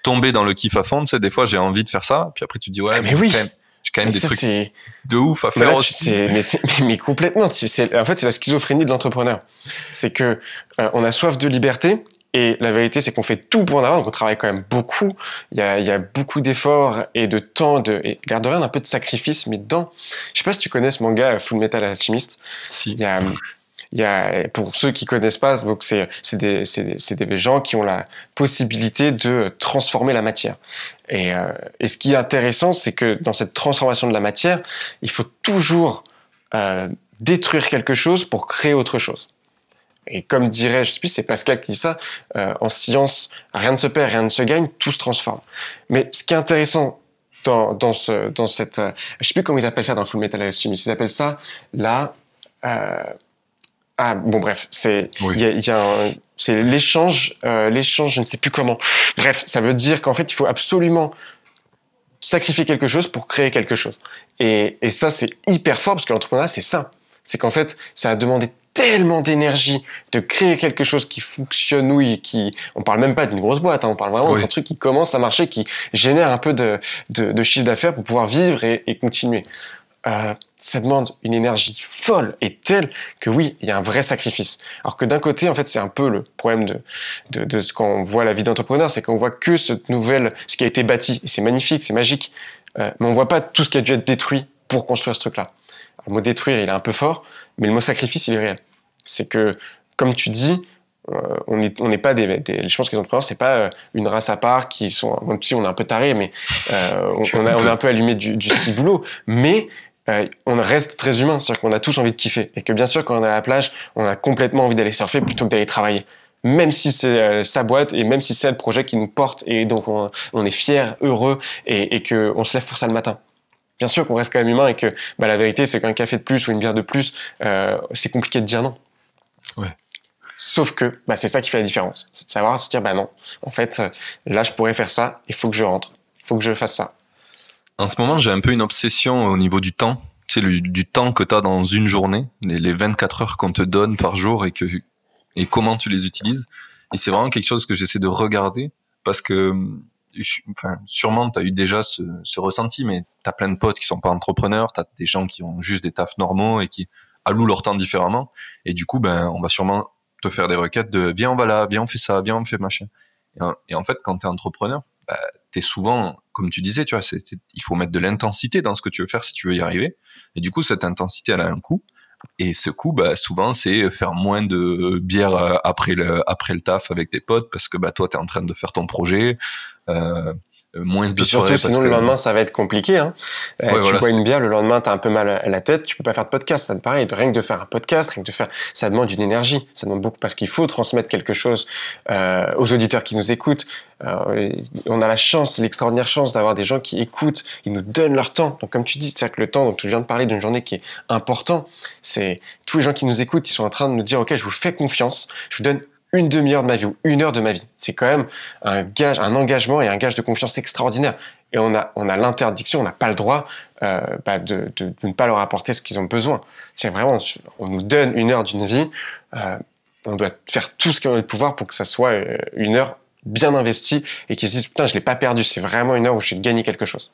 tomber dans le kiff à fond, tu sais, des fois j'ai envie de faire ça, puis après tu te dis ouais, ah, mais, oui. j'ai quand même des trucs de ouf à faire là, aussi. Mais, mais, complètement. en fait, c'est la schizophrénie de l'entrepreneur. C'est que on a soif de liberté et la vérité, c'est qu'on fait tout pour en avoir, donc on travaille quand même beaucoup. Il y a, il y a beaucoup d'efforts et de temps, de, et l'air de rien, un peu de sacrifice, mais dedans. Je sais pas si tu connais ce manga Full Metal Alchemist. Si. Il y a, il y a, pour ceux qui connaissent pas, donc c'est, c'est des, c'est, c'est des gens qui ont la possibilité de transformer la matière. Et, euh, et ce qui est intéressant, c'est que dans cette transformation de la matière, il faut toujours euh, détruire quelque chose pour créer autre chose. Et comme dirait, je sais plus, c'est Pascal qui dit ça, euh, en science, rien ne se perd, rien ne se gagne, tout se transforme. Mais ce qui est intéressant dans, dans, ce, dans cette, euh, je sais plus comment ils appellent ça dans Full Metal Alchemist, ils appellent ça la, euh, ah bon bref, c'est, oui. y a, y a c'est l'échange, euh, l'échange, je ne sais plus comment. Bref, ça veut dire qu'en fait, il faut absolument sacrifier quelque chose pour créer quelque chose. Et, et ça, c'est hyper fort parce que l'entrepreneuriat, c'est ça. C'est qu'en fait, ça a demandé tellement d'énergie de créer quelque chose qui fonctionne, oui, qui, on parle même pas d'une grosse boîte, hein, on parle vraiment oui. d'un truc qui commence à marcher, qui génère un peu de, de, de chiffre d'affaires pour pouvoir vivre et, et continuer. Euh, ça demande une énergie folle et telle que oui, il y a un vrai sacrifice. Alors que d'un côté, en fait, c'est un peu le problème de, de, de ce qu'on voit la vie d'entrepreneur, c'est qu'on voit que cette nouvelle, ce qui a été bâti, et c'est magnifique, c'est magique, euh, mais on voit pas tout ce qui a dû être détruit pour construire ce truc-là. Le mot détruire, il est un peu fort, mais le mot sacrifice, il est réel. C'est que, comme tu dis, euh, on n'est on pas des, des, je pense que les entrepreneurs c'est pas euh, une race à part qui sont même si on est un peu taré mais euh, on, on, a, on est un peu allumé du, du ciboulot mais euh, on reste très humain c'est-à-dire qu'on a tous envie de kiffer et que bien sûr quand on est à la plage on a complètement envie d'aller surfer plutôt que d'aller travailler même si c'est sa boîte et même si c'est le projet qui nous porte et donc on, est fier, heureux et, et qu'on se lève pour ça le matin. Bien sûr qu'on reste quand même humain et que bah, la vérité, c'est qu'un café de plus ou une bière de plus, euh, c'est compliqué de dire non. Ouais. Sauf que bah, c'est ça qui fait la différence. C'est de savoir se dire, bah non, en fait, là, je pourrais faire ça, il faut que je rentre, il faut que je fasse ça. En ce moment, j'ai un peu une obsession au niveau du temps. Tu sais, du temps que tu as dans une journée, les, les 24 heures qu'on te donne par jour et, que, et comment tu les utilises. Et c'est vraiment quelque chose que j'essaie de regarder parce que enfin, sûrement, tu as eu déjà ce, ce ressenti, mais tu as plein de potes qui sont pas entrepreneurs, tu as des gens qui ont juste des tafs normaux et qui allouent leur temps différemment. Et du coup, ben, on va sûrement te faire des requêtes de viens, on va là, viens, on fait ça, viens, on fait machin. Et, en fait, quand tu es entrepreneur, ben, tu es souvent, comme tu disais, tu vois, il faut mettre de l'intensité dans ce que tu veux faire si tu veux y arriver. Et du coup, cette intensité, elle a un coût. Et ce coup, bah, souvent, c'est faire moins de bière euh, après le, après le taf avec tes potes parce que bah, toi, tu en train de faire ton projet. Euh, euh, moins de surtout sinon le lendemain ça va être compliqué hein. Euh, tu bois une bière le lendemain tu as un peu mal à la tête tu peux pas faire de podcast. Ça te paraît rien que de faire un podcast rien que de faire ça demande une énergie. Ça demande beaucoup parce qu'il faut transmettre quelque chose euh, aux auditeurs qui nous écoutent. Euh, on a la chance l'extraordinaire chance d'avoir des gens qui écoutent ils nous donnent leur temps. Donc comme tu dis c'est que le temps donc tu viens de parler d'une journée qui est important c'est tous les gens qui nous écoutent ils sont en train de nous dire ok je vous fais confiance je vous donne une demi-heure de ma vie ou une heure de ma vie. C'est quand même un gage, un engagement et un gage de confiance extraordinaire. Et on a, on a l'interdiction, on n'a pas le droit euh, bah, de, de, ne pas leur apporter ce qu'ils ont besoin. C'est vraiment, on nous donne une heure d'une vie, euh, on doit faire tout ce qu'on a le pouvoir pour que ça soit euh, une heure bien investie et qu'ils se disent putain je l'ai pas perdu, c'est vraiment une heure où j'ai gagné quelque chose.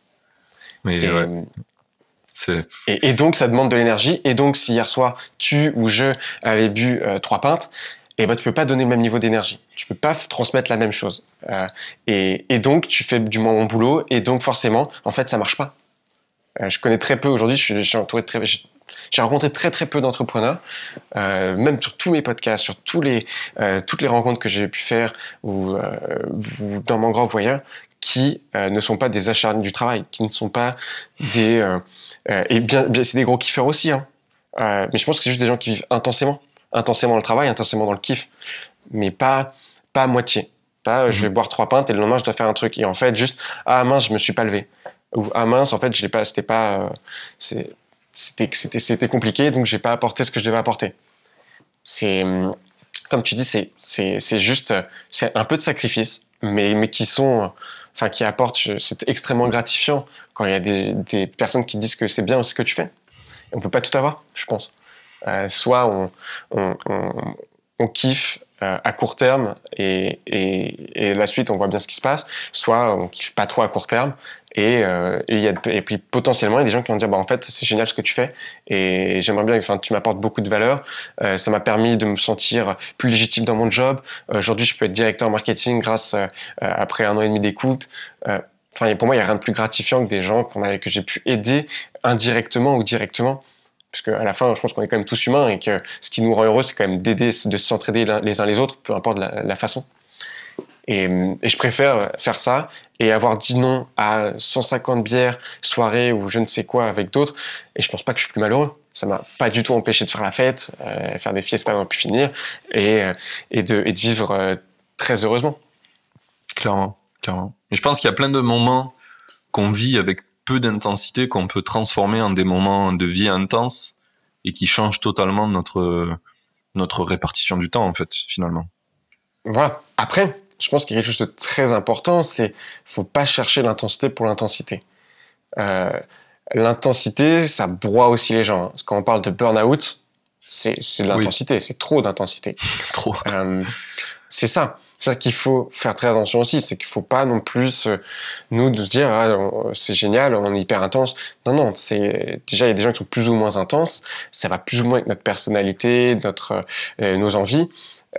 Mais et, et, et, donc ça demande de l'énergie. Et donc si hier soir tu ou je avais bu trois pintes, et ben tu peux pas donner le même niveau d'énergie. Tu peux pas transmettre la même chose. Euh, et, donc tu fais du moins mon boulot et donc forcément, en fait, ça marche pas. Euh, je connais très peu aujourd'hui. J'ai rencontré très très peu d'entrepreneurs, euh, même sur tous mes podcasts, sur tous les toutes les rencontres que j'ai pu faire ou, dans mon grand voyage, qui ne sont pas des acharnés du travail, qui ne sont pas des et bien, bien c'est des gros kiffeurs aussi. Hein. mais je pense que c'est juste des gens qui vivent intensément intensément le travail, intensément dans le kiff, mais pas, pas à moitié. Pas euh, je vais mhm. boire trois pintes et le lendemain je dois faire un truc. Et en fait, juste ah mince, je me suis pas levé. Ou ah mince, en fait, je l'ai pas, c'était pas, euh, c'était, c'était, c'était compliqué, donc j'ai pas apporté ce que je devais apporter. C'est, comme tu dis, c'est, c'est, c'est juste, c'est un peu de sacrifice, mais, mais qui sont, enfin, qui apportent, c'est extrêmement gratifiant quand il y a des, des personnes qui disent que c'est bien ce que tu fais. On peut pas tout avoir, je pense. Euh, soit on, kiffe euh, à court terme et, la suite on voit bien ce qui se passe, soit on kiffe pas trop à court terme et, euh, puis potentiellement il y a des gens qui vont dire bah en fait c'est génial ce que tu fais et j'aimerais bien enfin tu m'apportes beaucoup de valeur. Ça m'a permis de me sentir plus légitime dans mon job. Aujourd'hui je peux être directeur marketing grâce après un an et demi d'écoute. Enfin pour moi il y a rien de plus gratifiant que des gens qu'on que j'ai pu aider indirectement ou directement parce qu'à la fin, je pense qu'on est quand même tous humains et que ce qui nous rend heureux, c'est quand même d'aider, de s'entraider les uns les autres, peu importe la, façon. Et, je préfère faire ça et avoir dit non à 150 bières, soirées ou je ne sais quoi avec d'autres. Et je pense pas que je suis plus malheureux. Ça m'a pas du tout empêché de faire la fête, euh, faire des fiestas on pu finir et, euh, et de vivre euh, très heureusement. Clairement, clairement. Et je pense qu'il y a plein de moments qu'on vit avec peu d'intensité qu'on peut transformer en des moments de vie intense et qui changent totalement notre notre répartition du temps en fait finalement. Voilà. Après, je pense qu'il y a quelque chose de très important, c'est faut pas chercher l'intensité pour l'intensité. Euh, l'intensité, ça broie aussi les gens. Quand on parle de burn-out, c'est de l'intensité, c'est trop d'intensité. trop. Euh, c'est ça. C'est ça qu'il faut faire très attention aussi, c'est qu'il faut pas non plus euh, nous dire ah, c'est génial, on est hyper intense. Non non, déjà il y a des gens qui sont plus ou moins intenses, ça va plus ou moins avec notre personnalité, notre euh, nos envies,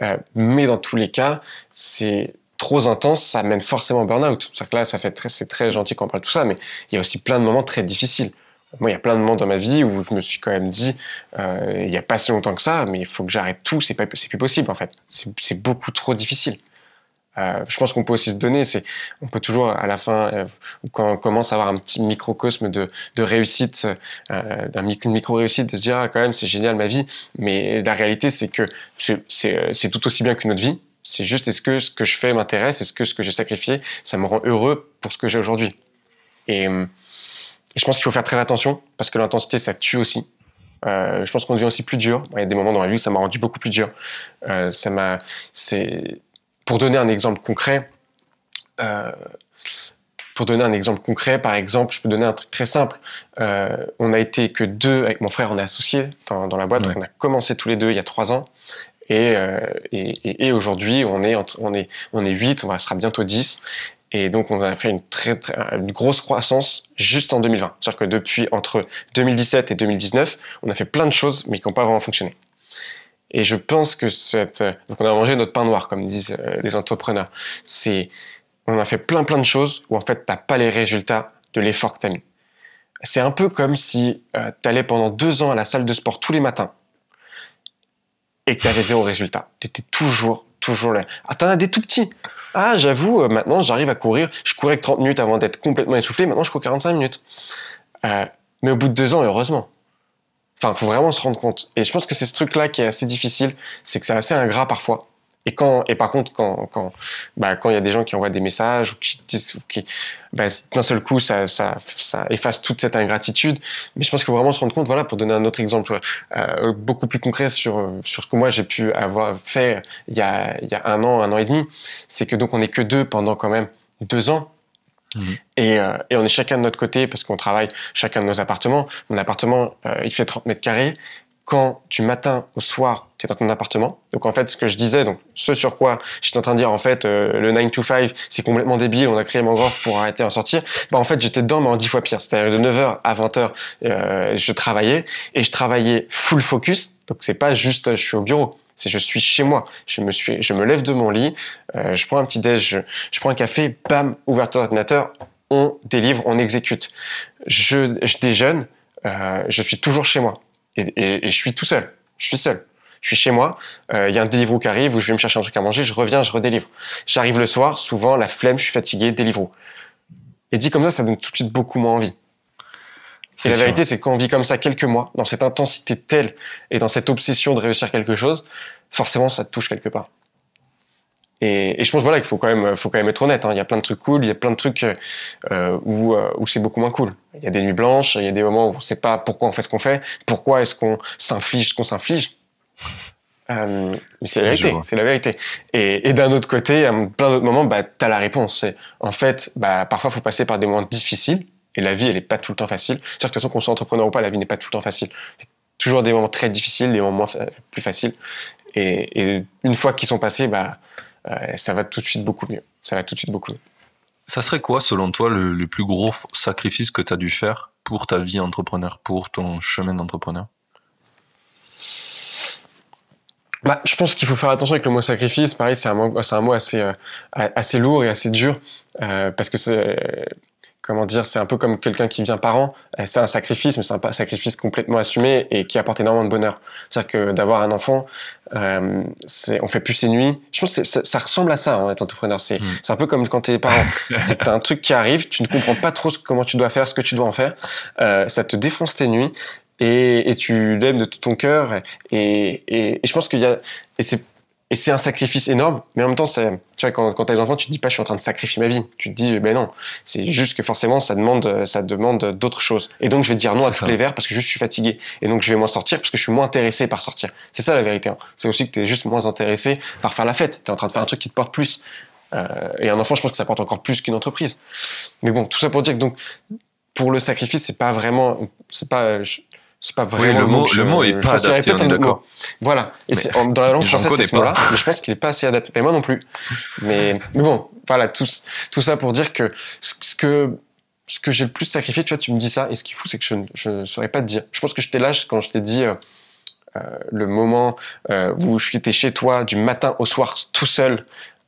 euh, mais dans tous les cas, c'est trop intense, ça mène forcément au burn-out. C'est que là, ça fait très, c'est très gentil qu'on parle de tout ça, mais il y a aussi plein de moments très difficiles. Moi, il y a plein de moments dans ma vie où je me suis quand même dit, euh, il n'y a pas si longtemps que ça, mais il faut que j'arrête tout, c'est plus possible en fait. C'est beaucoup trop difficile. Euh, je pense qu'on peut aussi se donner, c'est, on peut toujours à la fin, euh, quand on commence à avoir un petit microcosme de, réussite, euh, d'un micro réussite, de se dire ah, quand même c'est génial ma vie, mais la réalité c'est que c'est, c'est, tout aussi bien qu'une autre vie, C'est juste est-ce que ce que je fais m'intéresse, est-ce que ce que j'ai sacrifié, ça me rend heureux pour ce que j'ai aujourd'hui? Et, je pense qu'il faut faire très attention parce que l'intensité, ça tue aussi. Euh, je pense qu'on devient aussi plus dur. Il y a des moments dans la vie où ça m'a rendu beaucoup plus dur. Euh, ça m'a, c'est pour donner un exemple concret. Euh, pour donner un exemple concret, par exemple, je peux donner un truc très simple. Euh, on a été que deux avec mon frère, on est associés dans, dans la boîte. On a commencé tous les deux il y a trois ans. Et, euh, et, et, aujourd'hui, on est, entre, on, est, on est 8, on sera bientôt 10. Et donc, on a fait une, très, très, une grosse croissance juste en 2020. C'est-à-dire que depuis entre 2017 et 2019, on a fait plein de choses, mais qui n'ont pas vraiment fonctionné. Et je pense que cette, donc on a mangé notre pain noir, comme disent euh, les entrepreneurs. C'est, on a fait plein plein de choses où en fait t'as pas les résultats de l'effort que t'as mis. C'est un peu comme si euh, tu allais pendant deux ans à la salle de sport tous les matins et que t'avais zéro résultat. T'étais toujours, toujours là. Ah, t'en as des tout petits. Ah, j'avoue, euh, maintenant j'arrive à courir. Je courais que 30 minutes avant d'être complètement essoufflé. Maintenant je cours 45 minutes. Euh, mais au bout de deux ans, heureusement. Enfin, faut vraiment se rendre compte. Et je pense que c'est ce truc-là qui est assez difficile. C'est que c'est assez ingrat parfois. Et quand, et par contre, quand, quand, bah, quand il y a des gens qui envoient des messages ou qui disent, qui, bah, d'un seul coup, ça, ça, ça efface toute cette ingratitude. Mais je pense qu'il faut vraiment se rendre compte, voilà, pour donner un autre exemple euh, beaucoup plus concret sur, sur ce que moi j'ai pu avoir fait il y a, il y a un an, un an et demi, c'est que donc on n'est que deux pendant quand même deux ans. Mmh. Et, euh, et, on est chacun de notre côté parce qu'on travaille chacun de nos appartements. Mon appartement, euh, il fait 30 mètres carrés quand du matin au soir, tu es dans ton appartement. Donc en fait, ce que je disais, donc ce sur quoi j'étais en train de dire, en fait, euh, le 9 to 5, c'est complètement débile, on a créé Mangrove pour arrêter en sortir. Bah en fait, j'étais dedans, mais en dix fois pire. C'est-à-dire de 9h à 20h, euh, je travaillais et je travaillais full focus. Donc c'est pas juste je suis au bureau, c'est je suis chez moi. Je me lève de mon lit, euh, je prends un petit déj, je, prends un café, bam, ouverture d'ordinateur, on délivre, on exécute. Je, je déjeune, euh, je suis toujours chez moi et, je suis tout seul. Je suis seul. Je suis chez moi, euh, il y a un Deliveroo qui arrive où je vais me chercher un truc à manger, je reviens, je redélivre. J'arrive le soir, souvent la flemme, je suis fatigué, Deliveroo. Et dit comme ça, ça donne tout de suite beaucoup moins envie. Et la vérité, c'est qu'on vit comme ça quelques mois, dans cette intensité telle et dans cette obsession de réussir quelque chose, forcément, ça te touche quelque part. Et, et je pense voilà qu'il faut quand même, faut quand même être honnête. Hein. Il y a plein de trucs cool, il y a plein de trucs euh, où, euh, où c'est beaucoup moins cool. Il y a des nuits blanches, il y a des moments où on ne sait pas pourquoi on fait ce qu'on fait, pourquoi est-ce qu'on s'inflige ce qu'on s'inflige. Euh, mais c'est la vérité, c'est la vérité. Et, et d'un autre côté, à plein d'autres moments, bah, tu as la réponse. En fait, bah, parfois, il faut passer par des moments difficiles. Et la vie, elle n'est pas tout le temps facile. C'est-à-dire que de toute façon, qu'on soit entrepreneur ou pas, la vie n'est pas tout le temps facile. Il y a toujours des moments très difficiles, des moments plus faciles. Et, et une fois qu'ils sont passés, bah, euh, ça va tout de suite beaucoup mieux. Ça va tout de suite beaucoup mieux. Ça serait quoi, selon toi, le, le plus gros sacrifice que tu as dû faire pour ta vie entrepreneur, pour ton chemin d'entrepreneur? Bah, je pense qu'il faut faire attention avec le mot sacrifice. Pareil, c'est un mot, c'est un mot assez, euh, assez lourd et assez dur euh, parce que c'est, comment dire, c'est un peu comme quelqu'un qui vient parent. C'est un sacrifice, mais c'est un sacrifice complètement assumé et qui apporte énormément de bonheur. C'est-à-dire que d'avoir un enfant, euh, c'est, on fait plus ses nuits. Je pense que ça, ça, ressemble à ça, hein, être entrepreneur. C'est, mm. c'est un peu comme quand t'es parent. c'est un truc qui arrive, tu ne comprends pas trop comment tu dois faire, ce que tu dois en faire. Euh, ça te défonce tes nuits et, et tu l'aimes de tout ton cœur. Et, et, et, je pense qu'il y a, et c'est et c'est un sacrifice énorme, mais en même temps, c'est, tu vois, quand, quand t'as des enfants, tu te dis pas, je suis en train de sacrifier ma vie. Tu te dis, ben non. C'est juste que forcément, ça demande, ça demande d'autres choses. Et donc, je vais dire non à tous les verres parce que juste je suis fatigué. Et donc, je vais moins sortir parce que je suis moins intéressé par sortir. C'est ça la vérité. Hein. C'est aussi que tu es juste moins intéressé par faire la fête. Tu es en train de faire un truc qui te porte plus. Euh, et un enfant, je pense que ça porte encore plus qu'une entreprise. Mais bon, tout ça pour dire que donc, pour le sacrifice, c'est pas vraiment, c'est pas, c'est pas vraiment oui, le mot. Le mot est pas adapté. D'accord. Voilà. Et dans la langue française, c'est ce mot-là. Mais je pense qu'il est pas assez adapté. Mais moi non plus. Mais, mais bon, voilà, tout, tout ça pour dire que ce que ce que j'ai le plus sacrifié, tu vois, tu me dis ça, et ce qui est fou, c'est que je, ne saurais pas te dire. Je pense que je t'ai lâche quand je t'ai dit euh, euh, le moment euh, où je étais chez toi du matin au soir tout seul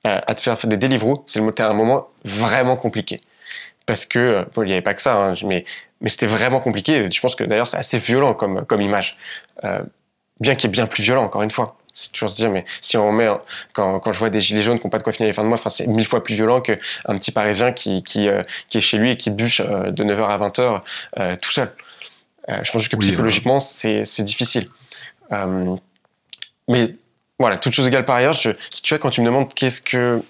euh, à te faire, faire des Deliveroo. C'est un moment vraiment compliqué parce que euh, bon, il n'y avait pas que ça, hein, mais mais c'était vraiment compliqué. Je pense que d'ailleurs c'est assez violent comme comme image, euh, bien qu'il est bien plus violent encore une fois. C'est toujours se dire, mais si on met, quand, quand je vois des gilets jaunes qui n'ont pas de quoi finir les fins de mois, enfin, c'est mille fois plus violent qu'un petit Parisien qui, qui, euh, qui est chez lui et qui bûche euh, de 9h à 20h euh, tout seul. Je pense juste que psychologiquement, c'est, difficile. mais voilà, toute chose égale par ailleurs, je, si tu vois, quand tu me demandes qu'est-ce que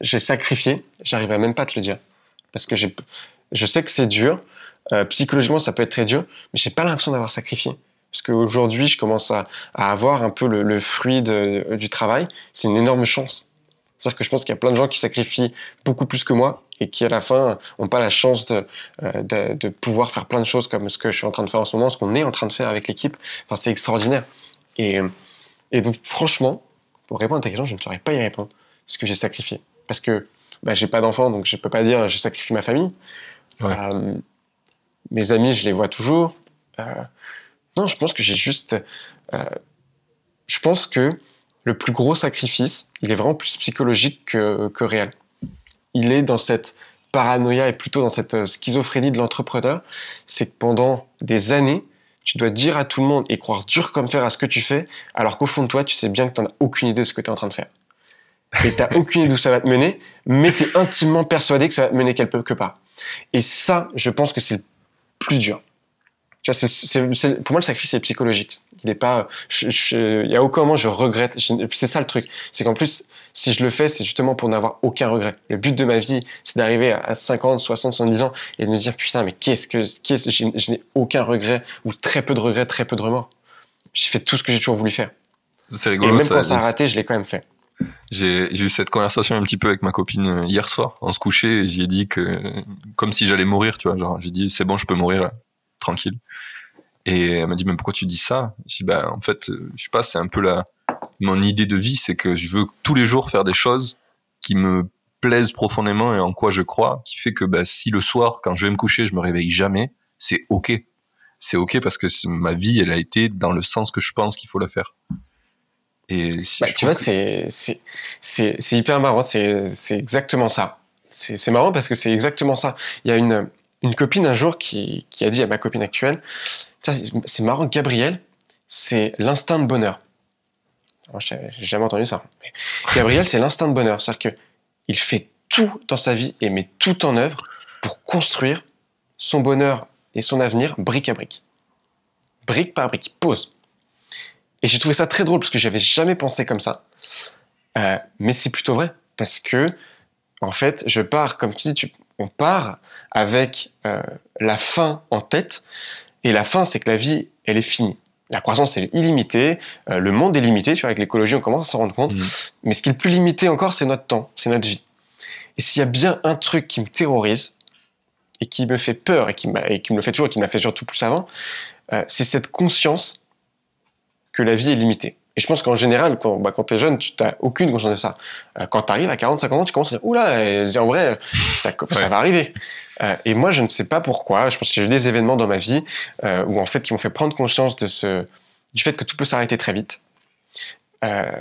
j'ai sacrifié, j'arriverai même pas à te le dire. Parce que je sais que c'est dur. Euh, psychologiquement, ça peut être très dur, mais j'ai pas l'impression d'avoir sacrifié. Parce qu'aujourd'hui, je commence à, avoir un peu le, fruit de, du travail. C'est une énorme chance. C'est-à-dire que je pense qu'il y a plein de gens qui sacrifient beaucoup plus que moi et qui, à la fin, n'ont pas la chance de, euh, de, pouvoir faire plein de choses comme ce que je suis en train de faire en ce moment, ce qu'on est en train de faire avec l'équipe. Enfin, c'est extraordinaire. Et donc, franchement, pour répondre à ta question, je ne saurais pas y répondre. Ce que j'ai sacrifié. Parce que bah, j'ai pas d'enfant, donc je peux pas dire j'ai sacrifié ma famille. Ouais. Euh, mes amis, je les vois toujours. Euh, non, je pense que j'ai juste. Euh, je pense que le plus gros sacrifice, il est vraiment plus psychologique que, que réel. Il est dans cette paranoïa et plutôt dans cette schizophrénie de l'entrepreneur. C'est que pendant des années, tu dois dire à tout le monde et croire dur comme fer à ce que tu fais, alors qu'au fond de toi, tu sais bien que tu n'as aucune idée de ce que tu es en train de faire. Et tu n'as aucune idée d'où ça va te mener, mais tu es intimement persuadé que ça va te mener quelque part. Et ça, je pense que c'est le plus dur. Tu vois, c'est, c'est, pour moi, le sacrifice est psychologique. Il est pas, il y a aucun moment je regrette. c'est ça le truc. C'est qu'en plus, si je le fais, c'est justement pour n'avoir aucun regret. Le but de ma vie, c'est d'arriver à 50, 60, 70 ans et de me dire, putain, mais qu'est-ce que, qu'est-ce, je n'ai aucun regret ou très peu de regrets, très peu de remords. J'ai fait tout ce que j'ai toujours voulu faire. C'est rigolo. Et même ça, quand ça a raté, je l'ai quand même fait. J'ai, eu cette conversation un petit peu avec ma copine euh, hier soir. On se couchait et j'y ai dit que, comme si j'allais mourir, tu vois, genre, j'ai dit, c'est bon, je peux mourir là, tranquille. Et elle m'a dit, mais pourquoi tu dis ça? Je dis, bah, en fait, je sais pas, c'est un peu la, mon idée de vie, c'est que je veux tous les jours faire des choses qui me plaisent profondément et en quoi je crois, qui fait que bah, si le soir, quand je vais me coucher, je me réveille jamais, c'est ok. C'est ok parce que ma vie, elle a été dans le sens que je pense qu'il faut la faire. Et si bah, tu vois, que... c'est hyper marrant. C'est exactement ça. C'est marrant parce que c'est exactement ça. Il y a une une copine un jour qui qui a dit à ma copine actuelle, c'est marrant, Gabriel, c'est l'instinct de bonheur. J'ai jamais entendu ça. Mais Gabriel, c'est l'instinct de bonheur. C'est-à-dire qu'il fait tout dans sa vie et met tout en œuvre pour construire son bonheur et son avenir brique à brique. Brique par brique. Pose. Et j'ai trouvé ça très drôle parce que j'avais jamais pensé comme ça. Euh, mais c'est plutôt vrai. Parce que, en fait, je pars, comme tu dis, tu, on part avec euh, la fin en tête. Et la fin, c'est que la vie, elle est finie. La croissance est illimitée, euh, le monde est limité, tu vois, avec l'écologie, on commence à s'en rendre compte. Mmh. Mais ce qui est le plus limité encore, c'est notre temps, c'est notre vie. Et s'il y a bien un truc qui me terrorise, et qui me fait peur, et qui, et qui me le fait toujours, et qui m'a fait surtout plus avant, c'est cette conscience que la vie est limitée. Et je pense qu'en général, quand, bah, quand tu es jeune, tu n'as aucune conscience de ça. Euh, quand tu arrives à 40, 50 ans, tu commences à dire, oula, en vrai, ça, ça va arriver. Euh, et moi, je ne sais pas pourquoi. Je pense que j'ai eu des événements dans ma vie euh, où en fait, qui m'ont fait prendre conscience de ce, du fait que tout peut s'arrêter très vite. Euh,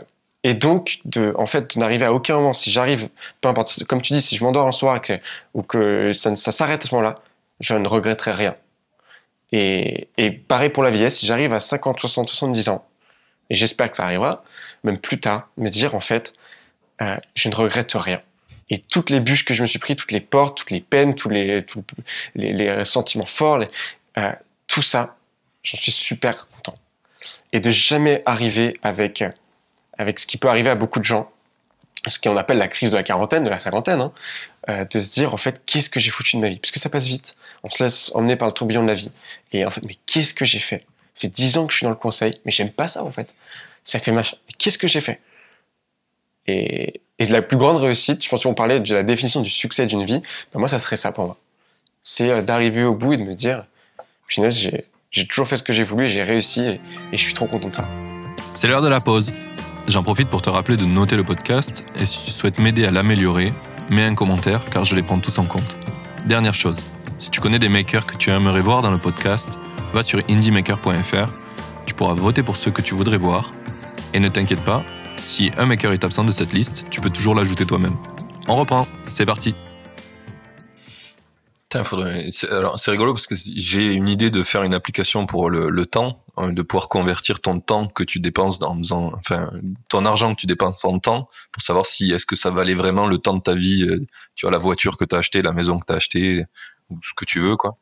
et donc, de, en fait, n'arriver à aucun moment, si j'arrive, peu importe, comme tu dis, si je m'endors un soir que, ou que ça, ça s'arrête à ce moment-là, je ne regretterai rien. Et, pareil pour la vieillesse, si j'arrive à 50, 60, 70 ans, et j'espère que ça arrivera, même plus tard, me dire en fait, euh, je ne regrette rien. Et toutes les bûches que je me suis pris, toutes les portes, toutes les peines, tous les, les, sentiments forts, euh, tout ça, j'en suis super content. Et de jamais arriver avec, avec ce qui peut arriver à beaucoup de gens, ce qu'on appelle la crise de la quarantaine, de la cinquantaine, hein, euh, de se dire en fait qu'est-ce que j'ai foutu de ma vie, parce que ça passe vite. On se laisse emmener par le tourbillon de la vie. Et en fait, mais qu'est-ce que j'ai fait? Ça fait dix ans que je suis dans le conseil, mais j'aime pas ça en fait. Ça fait machin. Mais qu'est-ce que j'ai fait? Et, et la plus grande réussite, je pense qu'on parlait de la définition du succès d'une vie, ben moi, ça serait ça pour moi. C'est euh, d'arriver au bout et de me dire, punaise, j'ai toujours fait ce que j'ai voulu j'ai réussi et, et, je suis trop content de ça. C'est l'heure de la pause. J'en profite pour te rappeler de noter le podcast et si tu souhaites m'aider à l'améliorer, mets un commentaire car je les prends tous en compte. Dernière chose, si tu connais des makers que tu aimerais voir dans le podcast, va sur indiemaker.fr, tu pourras voter pour ceux que tu voudrais voir et ne t'inquiète pas, si un maker est absent de cette liste, tu peux toujours l'ajouter toi-même. On reprend, c'est parti. C'est rigolo parce que j'ai une idée de faire une application pour le, temps, de pouvoir convertir ton temps que tu dépenses dans faisant, enfin, ton argent que tu dépenses en temps pour savoir si est-ce que ça valait vraiment le temps de ta vie, euh, tu vois, la voiture que tu as achetée, la maison que tu as achetée, ou ce que tu veux, quoi.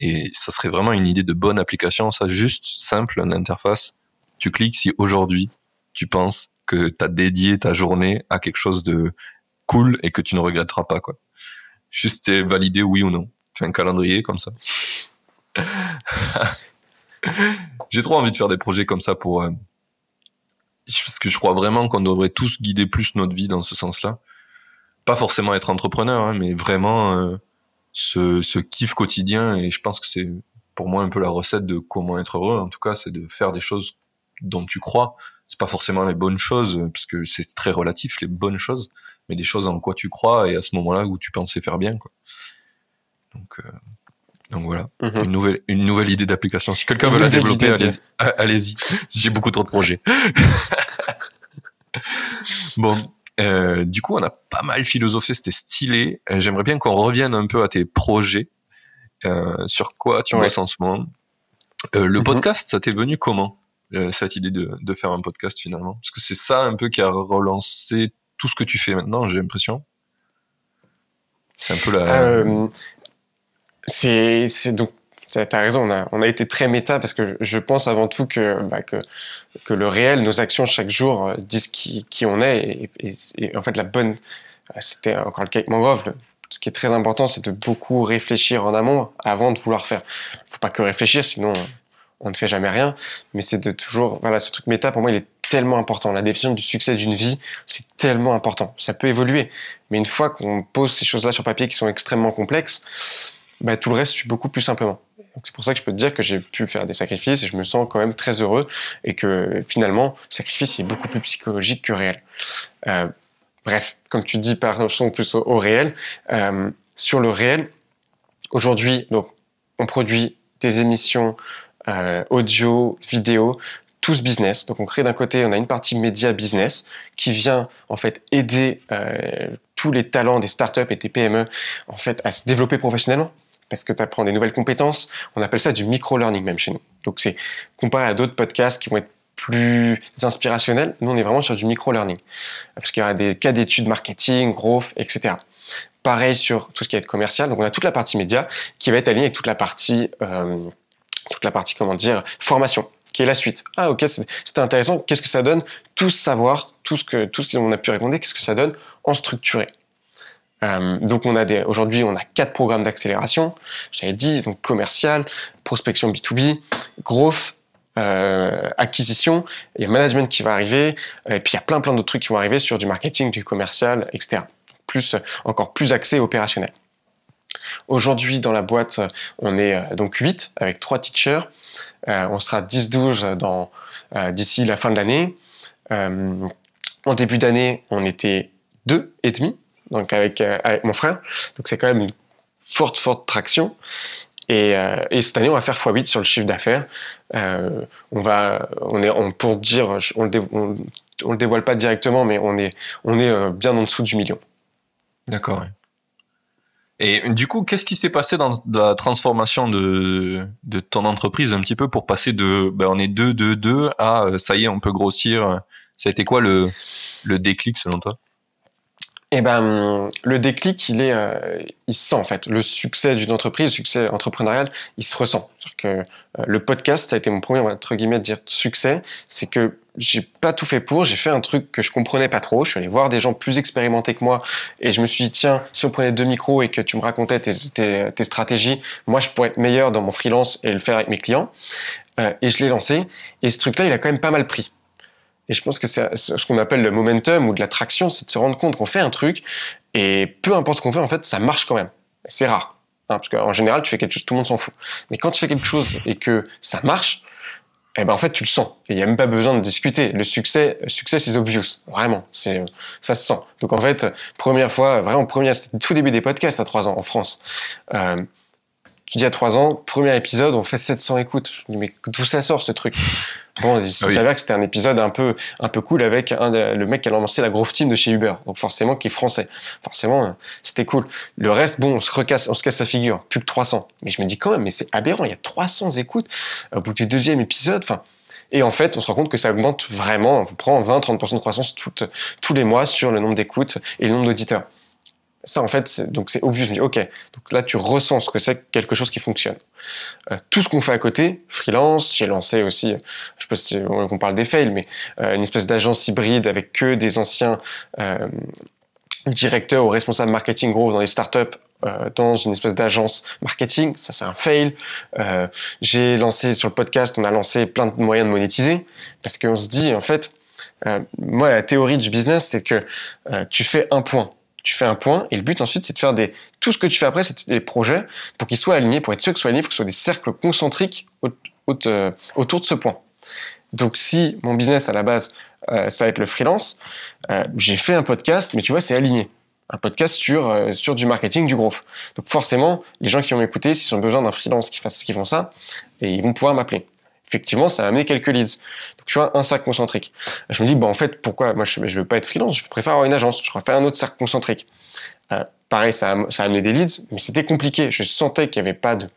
Et ça serait vraiment une idée de bonne application, ça, juste simple, une interface. Tu cliques si aujourd'hui tu penses que tu as dédié ta journée à quelque chose de cool et que tu ne regretteras pas, quoi. Juste valider oui ou non. Fais un calendrier comme ça. J'ai trop envie de faire des projets comme ça pour, euh, parce que je crois vraiment qu'on devrait tous guider plus notre vie dans ce sens-là. Pas forcément être entrepreneur, hein, mais vraiment euh, ce, ce kiff quotidien. Et je pense que c'est pour moi un peu la recette de comment être heureux. En tout cas, c'est de faire des choses dont tu crois. C'est pas forcément les bonnes choses, parce que c'est très relatif les bonnes choses, mais des choses en quoi tu crois et à ce moment-là où tu pensais faire bien. Quoi. Donc, euh, donc voilà, mhm. une nouvelle une nouvelle idée d'application. Si quelqu'un veut la développer, allez-y. Allez J'ai beaucoup trop de projets. bon, euh, du coup, on a pas mal philosophé, c'était stylé. Euh, j'aimerais bien qu'on revienne un peu à tes projets. Euh, sur quoi tu bosses en ce moment? Le mhm. podcast, ça t'est venu comment cette idée de, de faire un podcast finalement? Parce que c'est ça un peu qui a relancé tout ce que tu fais maintenant, j'ai l'impression. C'est un peu la. C'est donc T'as raison, on a, on a été très méta parce que je pense avant tout que, bah, que, que le réel, nos actions chaque jour euh, disent qui, qui on est. Et, en fait, la bonne. Euh, c'était encore le cas avec Mangrove. ce qui est très important, c'est de beaucoup réfléchir en amont avant de vouloir faire. Il faut pas que réfléchir, sinon on ne fait jamais rien. Mais c'est de toujours. Voilà, ce truc méta, pour moi, il est tellement important. La définition du succès d'une vie, c'est tellement important. Ça peut évoluer. Mais une fois qu'on pose ces choses-là sur papier qui sont extrêmement complexes, bah, tout le reste suit beaucoup plus simplement. C'est pour ça que je peux te dire que j'ai pu faire des sacrifices et je me sens quand même très heureux et que finalement, sacrifice est beaucoup plus psychologique que réel. Euh, bref, comme tu dis, passons plus au, réel. Euh, sur le réel, aujourd'hui, donc, on produit des émissions euh, audio, vidéo, tous business. Donc on crée d'un côté, on a une partie média business qui vient en fait aider tous les talents des startups et des PME en fait à se développer professionnellement parce que tu apprends des nouvelles compétences. On appelle ça du micro-learning même chez nous. Donc c'est comparé à d'autres podcasts qui vont être plus inspirationnels, nous on est vraiment sur du micro-learning. Parce qu'il y aura des cas d'études marketing, growth, etc. Pareil sur tout ce qui va être commercial. Donc on a toute la partie média qui va être alignée avec toute la partie, euh, toute la partie comment dire, formation qui est la suite. Ah ok, c'était intéressant. Qu'est-ce que ça donne? Tout savoir, tout ce que tout ce qu'on a pu répondre, qu'est-ce que ça donne en structuré? Euh, donc on a aujourd'hui on a quatre programmes d'accélération. J'avais dit donc commercial, prospection B2B, growth, euh, acquisition, il y a management qui va arriver, et puis il y a plein plein d'autres trucs qui vont arriver sur du marketing, du commercial, etc. Plus encore plus accès opérationnel. Aujourd'hui dans la boîte on est euh, donc 8 avec trois teachers. on sera 10-12 dans d'ici la fin de l'année. en début d'année on était deux et demi donc avec, euh, avec mon frère. Donc c'est quand même une forte, forte traction. Et, euh, et, cette année, on va faire x8 sur le chiffre d'affaires. Euh, on va, on est, on, pour dire, on le, le dévoile pas directement, mais on est, on est bien en dessous du million. D'accord. Et du coup, qu'est-ce qui s'est passé dans la transformation de, ton entreprise un petit peu pour passer de, ben on est 2, 2, 2 à ça y est, on peut grossir? Ça a été quoi le déclic selon toi? Eh ben, le déclic, il est, euh, il se sent en fait. Le succès d'une entreprise, le succès entrepreneurial, il se ressent. Que euh, le podcast, ça a été mon premier entre guillemets dire succès, c'est que j'ai pas tout fait pour, j'ai fait un truc que je comprenais pas trop. Je suis allé voir des gens plus expérimentés que moi et je me suis dit tiens, si on prenait deux micros et que tu me racontais tes stratégies, moi je pourrais être meilleur dans mon freelance et le faire avec mes clients. Euh, et je l'ai lancé et ce truc-là, il a quand même pas mal pris. Et je pense que c'est ce qu'on appelle le momentum ou de l'attraction, c'est de se rendre compte qu'on fait un truc et peu importe ce qu'on fait, en fait, ça marche quand même. C'est rare. Hein, parce qu'en général, tu fais quelque chose, tout le monde s'en fout. Mais quand tu fais quelque chose et que ça marche, eh ben en fait tu le sens il y a même pas besoin de discuter. Le succès, succès is obvious, vraiment, c'est ça se sent. Donc en fait, première fois, vraiment première, c'était tout début des podcasts à trois ans en France. Euh, tu dis à trois ans, premier épisode, on fait 700 écoutes. Je me dis mais d'où ça sort ce truc? Bon, il ah s'avère que c'était un épisode un peu, un peu cool avec un le mec qui a lancé la Growth Team de chez Uber. Donc forcément, qui est français. Forcément, euh, c'était cool. Le reste, bon, on se recasse, on se casse la figure. Plus que 300. Mais je me dis quand même, mais c'est aberrant. Il y a 300 écoutes au bout du deuxième épisode. Enfin, et en fait, on se rend compte que ça augmente vraiment. On prend 20-30% de croissance tous les mois sur le nombre d'écoutes et le nombre d'auditeurs. Ça, en fait, donc c'est obvious. Je me dis, ok, donc là, tu ressens ce que c'est quelque chose qui fonctionne. Euh, tout ce qu'on fait à côté, freelance, j'ai lancé aussi, je sais pas si on parle des fails, mais euh, une espèce d'agence hybride avec que des anciens euh, directeurs ou responsables marketing gros dans les startups dans une espèce d'agence marketing, ça c'est un fail. j'ai lancé sur le podcast, on a lancé plein de moyens de monétiser parce qu'on se dit en fait, moi la théorie du business c'est que tu fais un point tu fais un point, et le but ensuite, c'est de faire des. Tout ce que tu fais après, c'est des projets pour qu'ils soient alignés, pour être sûr qu'ils soient alignés, il faut que ce soit des cercles concentriques euh, autour de ce point. Donc, si mon business à la base, euh, ça va être le freelance, euh, j'ai fait un podcast, mais tu vois, c'est aligné. Un podcast sur, du marketing, du growth. Donc, forcément, les gens qui vont m'écouter, s'ils ont besoin d'un freelance qui fasse, qui font ça, et ils vont pouvoir m'appeler effectivement, ça a amené quelques leads. Donc, tu vois, un cercle concentrique. Je me dis, bah, en fait, pourquoi? Moi, je ne veux pas être freelance, je préfère avoir une agence, je préfère un autre cercle concentrique. Euh, pareil, ça a, ça a, amené des leads, mais c'était compliqué. Je sentais qu'il n'y avait pas de.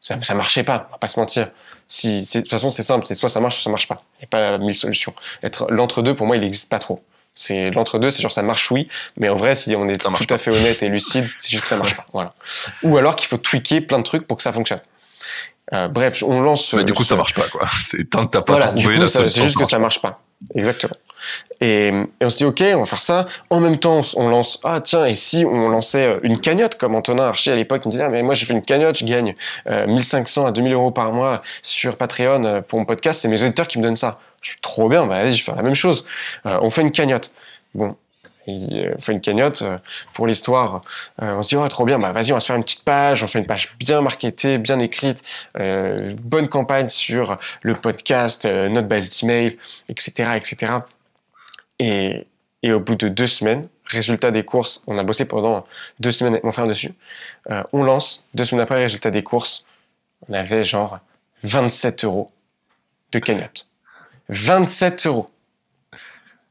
Ça, ne marchait pas, on va pas se mentir. Si, de toute façon, c'est simple, c'est soit ça marche, soit ça marche pas. Il n'y a pas mille solutions. Être l'entre-deux, pour moi, il n'existe pas trop. C'est l'entre-deux, c'est genre ça marche oui, mais en vrai, si on est tout à fait honnête et lucide, c'est juste que ça marche pas. Voilà. Ou alors qu'il faut tweaker plein de trucs pour que ça fonctionne. Euh, bref, on lance. Mais du coup, ça marche pas, quoi. C'est tant que t'as pas trouvé la solution. C'est juste que ça marche pas. Exactement. Et, on se dit, OK, on va faire ça. En même temps, on lance, ah tiens, et si on lançait euh, une cagnotte, comme Antonin Archer à l'époque me disait, ah, mais moi j'ai fait une cagnotte, je gagne 1500 euh, à 2000 euros par mois sur Patreon pour mon podcast, c'est mes auditeurs qui me donnent ça. Je suis trop bien, bah, vas-y, je vais faire la même chose. on fait une cagnotte. Bon, il fait une cagnotte euh, pour l'histoire. Euh, on se dit, oh, trop bien, bah, vas-y, on va se faire une petite page. On fait une page bien marketée, bien écrite, euh, bonne campagne sur le podcast, notre base d'email, etc., etc. Et, et au bout de deux semaines, résultat des courses, on a bossé pendant deux semaines avec mon frère dessus. on lance, deux semaines après, résultat des courses, on avait genre 27 euros de cagnotte. 27 euros.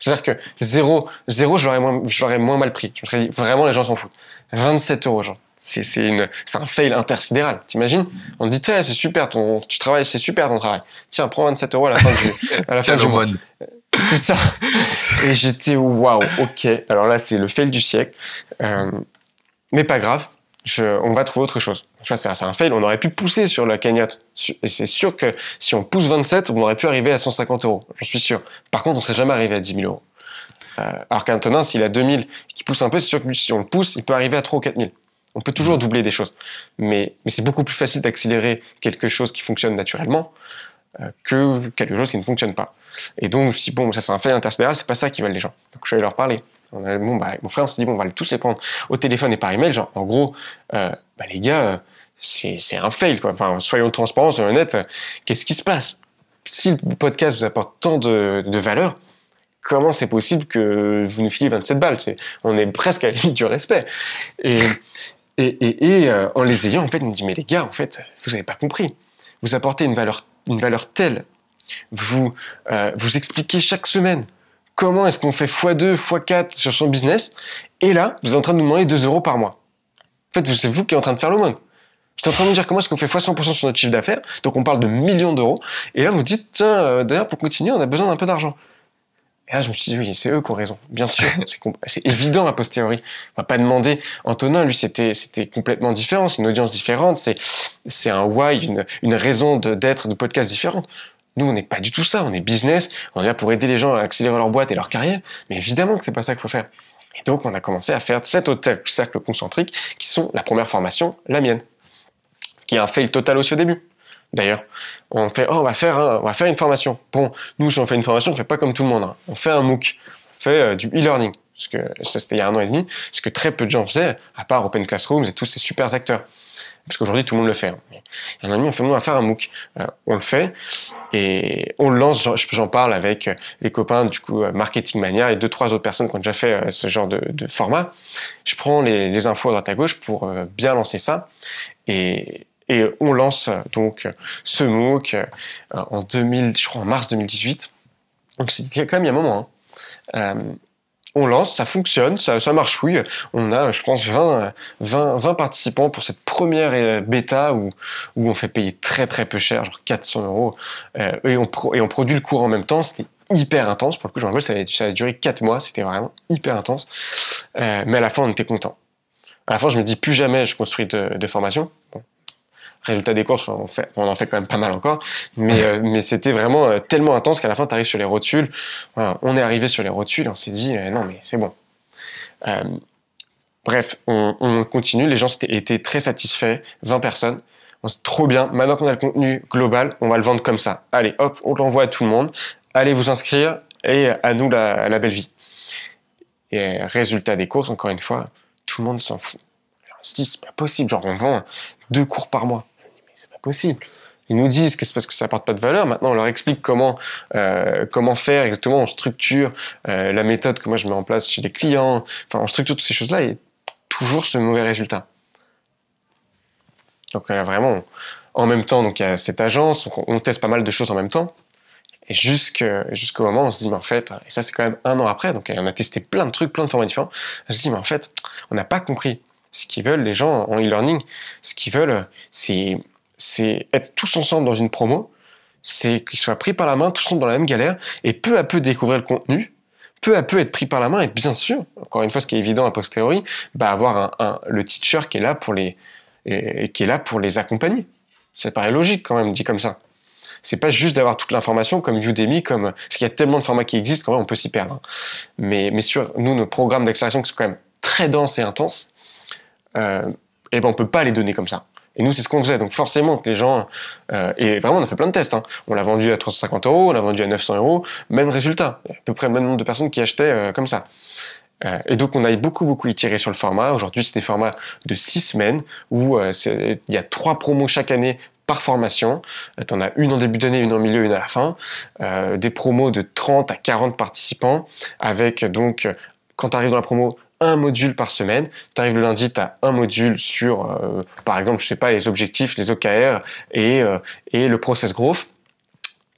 C'est-à-dire que zéro, zéro, je l'aurais moins, moins mal pris. Je me serais dit, vraiment, les gens s'en foutent. 27 euros, genre. C'est, un fail intersidéral. T'imagines? On te dit, c'est super, ton, tu travailles, c'est super ton travail. Tiens, prends 27 euros à la fin du, à la fin du mois. C'est ça. Et j'étais, waouh, ok. Alors là, c'est le fail du siècle. Euh, mais pas grave on va trouver autre chose. Tu vois, c'est un fail, on aurait pu pousser sur la cagnotte. Et c'est sûr que si on pousse 27, on aurait pu arriver à 150 euros. J'en suis sûr. Par contre, on serait jamais arrivé à 10 000 euros. Euh, alors qu'Antonin, s'il a 2000 qui pousse un peu, c'est sûr que si on le pousse, il peut arriver à 3 ou 4 000. On peut toujours doubler des choses. Mais, c'est beaucoup plus facile d'accélérer quelque chose qui fonctionne naturellement euh, que quelque chose qui ne fonctionne pas. Et donc, je dit, bon, ça c'est un fail intersidéral, c'est pas ça qui veulent les gens. Donc, je allé leur parler. Bon, bah, mon frère, on s'est dit, bon, on va tous les prendre au téléphone et par email. Genre, en gros, euh, bah, les gars, c'est un fail, quoi. Enfin, soyons transparents, soyons honnêtes. Qu'est-ce qui se passe? Si le podcast vous apporte tant de, de valeur, comment c'est possible que vous nous filiez 27 balles? On est presque à la limite du respect. Et, et, et, et euh, en les ayant, en fait, on me dit, mais les gars, en fait, vous n'avez pas compris. Vous apportez une valeur, une valeur telle. Vous, euh, vous expliquez chaque semaine comment est-ce qu'on fait x2, x4 sur son business, et là, vous êtes en train de nous demander 2 euros par mois. En fait, c'est vous qui êtes en train de faire l'aumône. J'étais en train de me dire comment est-ce qu'on fait x100% sur notre chiffre d'affaires, donc on parle de millions d'euros, et là vous dites, tiens, euh, d'ailleurs pour continuer, on a besoin d'un peu d'argent. Et là, je me suis dit, oui, c'est eux qui ont raison. Bien sûr, c'est évident a posteriori. On va pas demander. Antonin, lui, c'était complètement différent. C'est une audience différente. C'est un why, une, une raison d'être de, de podcast différente. Nous, on n'est pas du tout ça. On est business. On est là pour aider les gens à accélérer leur boîte et leur carrière. Mais évidemment que c'est pas ça qu'il faut faire. Et donc, on a commencé à faire cet autre cercle concentrique qui sont la première formation, la mienne, qui est un fail total aussi au début. D'ailleurs, on fait, oh, on va faire, on va faire une formation. Bon, nous, si on fait une formation, on fait pas comme tout le monde. Hein. On fait un MOOC, on fait euh, du e-learning. Parce que ça, c'était il y a un an et demi. Ce que très peu de gens faisaient, à part Open Classrooms et tous ces super acteurs. Parce qu'aujourd'hui, tout le monde le fait. Hein. A un ami, on fait, on va faire un MOOC. Euh, on le fait et on le lance. J'en parle avec euh, les copains du coup euh, Marketing Mania et deux, trois autres personnes qui ont déjà fait ce genre de, format. Je prends les, infos à droite à gauche pour bien lancer ça. Et, et on lance donc ce MOOC en 2000, je crois en mars 2018. Donc c'était quand même il y a un moment. Hein on lance, ça fonctionne, ça, marche, oui. On a, je pense, 20, 20, 20 participants pour cette première euh, bêta où, on fait payer très très peu cher, genre 400 euros. Euh, et, on produit le cours en même temps. C'était hyper intense. Pour le coup, je me rappelle, ça, ça a duré 4 mois. C'était vraiment hyper intense. Euh, mais à la fin, on était content. À la fin, je me dis plus jamais je construis de, de formation. Résultat des courses, on, on en fait quand même pas mal encore. Mais, euh, c'était vraiment euh, tellement intense qu'à la fin, tu arrives sur les rotules. on est arrivé sur les rotules, on s'est dit, non, mais c'est bon. bref, on, on, continue. Les gens étaient très satisfaits. 20 personnes. C'est trop bien. Maintenant qu'on a le contenu global, on va le vendre comme ça. Allez, hop, on l'envoie à tout le monde. Allez vous inscrire et à nous la, belle vie. Et résultat des courses, encore une fois, tout le monde s'en fout. on dit, c'est pas possible. Genre, on vend deux cours par mois. C'est pas possible. Ils nous disent que c'est parce que ça apporte pas de valeur. Maintenant, on leur explique comment, euh, comment faire exactement. On structure euh, la méthode que moi je mets en place chez les clients. Enfin, on structure toutes ces choses-là et toujours ce mauvais résultat. Donc, euh, vraiment, en même temps, donc il y a cette agence, on teste pas mal de choses en même temps. Et jusqu'au moment où on se dit, mais en fait, et ça c'est quand même un an après, donc on a testé plein de trucs, plein de formats différents, on se dit, mais en fait, on n'a pas compris ce qu'ils veulent, les gens en e-learning. Ce qu'ils veulent, c'est être tous ensemble dans une promo, c'est qu'ils soient pris par la main, tous ensemble dans la même galère, et peu à peu découvrir le contenu, peu à peu être pris par la main, et bien sûr, encore une fois, ce qui est évident a posteriori, bah avoir un, le teacher qui est là pour les, là accompagner. Ça paraît logique quand même, dit comme ça c'est pas juste d'avoir toute l'information comme Udemy, comme parce qu'il y a tellement de formats qui existent quand même on peut s'y perdre. Hein. Mais sur nous nos programmes d'accélération qui sont quand même très denses et intenses, euh, et eh ben peut pas les donner comme ça. Et nous, c'est ce qu'on faisait. Donc forcément que les gens... Euh, et vraiment, on a fait plein de tests. Hein. On l'a vendu à 350 euros, on l'a vendu à 900 euros. Même résultat. À peu près le même nombre de personnes qui achetaient euh, comme ça. Euh, et donc, on a beaucoup, beaucoup itéré sur le format. Aujourd'hui, c'est des formats de six semaines où il y a trois promos chaque année par formation. Tu en as une en début d'année, une en milieu, une à la fin. Des promos de 30 à 40 participants avec donc, quand tu arrives dans la promo, un module par semaine. Tu arrives le lundi, tu as un module sur, euh, par exemple, je sais pas, les objectifs, les OKR et, et le process growth.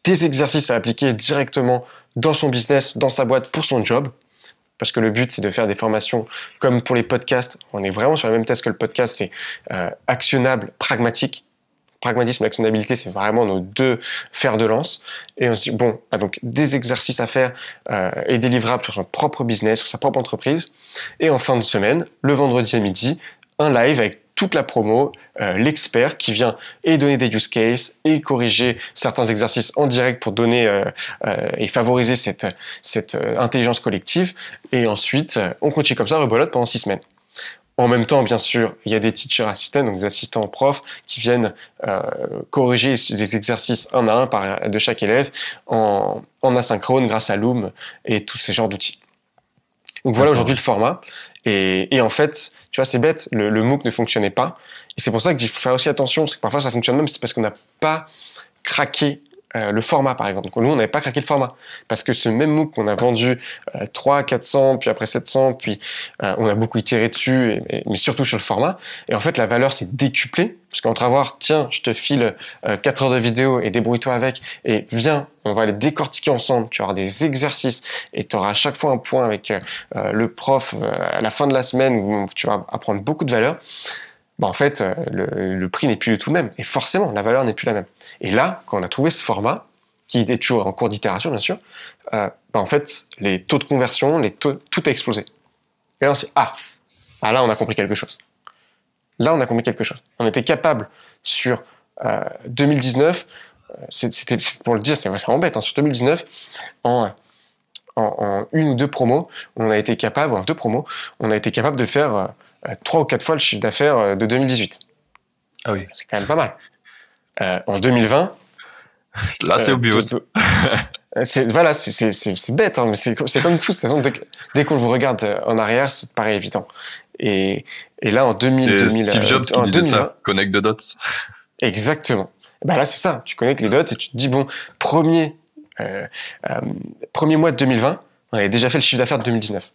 Des exercices à appliquer directement dans son business, dans sa boîte, pour son job parce que le but c'est de faire des formations comme pour les podcasts. On est vraiment sur le même test que le podcast, c'est actionnable, pragmatique pragmatisme et l'actionnabilité, c'est vraiment nos deux fers de lance. Et on se dit, bon, ah, donc des exercices à faire euh, et des livrables sur son propre business, sur sa propre entreprise. Et en fin de semaine, le vendredi à midi, un live avec toute la promo, euh, l'expert qui vient et donner des use cases et corriger certains exercices en direct pour donner euh, et favoriser cette, cette intelligence collective. Et ensuite, on continue comme ça, rebolote pendant six semaines. En même temps, bien sûr, il y a des teacher assistants, donc des assistants profs, qui viennent euh, corriger les exercices un à un par, de chaque élève en, asynchrone grâce à Loom et tous ces genres d'outils. Donc voilà aujourd'hui le format. Et, en fait, tu vois, c'est bête, le, le, MOOC ne fonctionnait pas. Et c'est pour ça qu'il faut faire aussi attention, c'est que parfois ça fonctionne même, c'est parce qu'on n'a pas craqué euh, le format, par exemple. Nous, on n'avait pas craqué le format. Parce que ce même MOOC qu'on a vendu 3, 400, puis après 700, puis euh, on a beaucoup itéré dessus, mais surtout sur le format. Et en fait, la valeur s'est décuplée. Parce qu'entre avoir, tiens, je te file 4 euh, heures de vidéo et débrouille-toi avec, et viens, on va les décortiquer ensemble, tu auras des exercices, et tu auras à chaque fois un point avec le prof à la fin de la semaine où tu vas apprendre beaucoup de valeur. Bah, en fait, euh, le, prix n'est plus du tout le même. Et forcément, la valeur n'est plus la même. Et là, quand on a trouvé ce format, qui était toujours en cours d'itération, bien sûr, euh, bah, en fait, les taux de conversion, les taux, tout a explosé. Et là, on s'est ah, ah, là, on a compris quelque chose. Là, on a compris quelque chose. On était capable sur 2019, euh, pour le dire, c'est vraiment bête, hein, sur 2019, en, une ou deux promos, on a été capable, en deux promos, on a été capable de faire trois ou quatre fois le chiffre d'affaires euh, de 2018. Ah oui. C'est quand même pas mal. Euh, en 2020. Là, c'est obvious. c'est, voilà, c'est, bête, hein, mais c'est, comme tout. De dès, dès qu'on vous regarde en arrière, ça te paraît évident. Et, et là, en 2000, 2000 Steve Jobs qui disait ça, connecte the dots. Exactement. Ben là, c'est ça. Tu connectes les dots et tu te dis, bon, premier, premier mois de 2020, on avait déjà fait le chiffre d'affaires de 2019.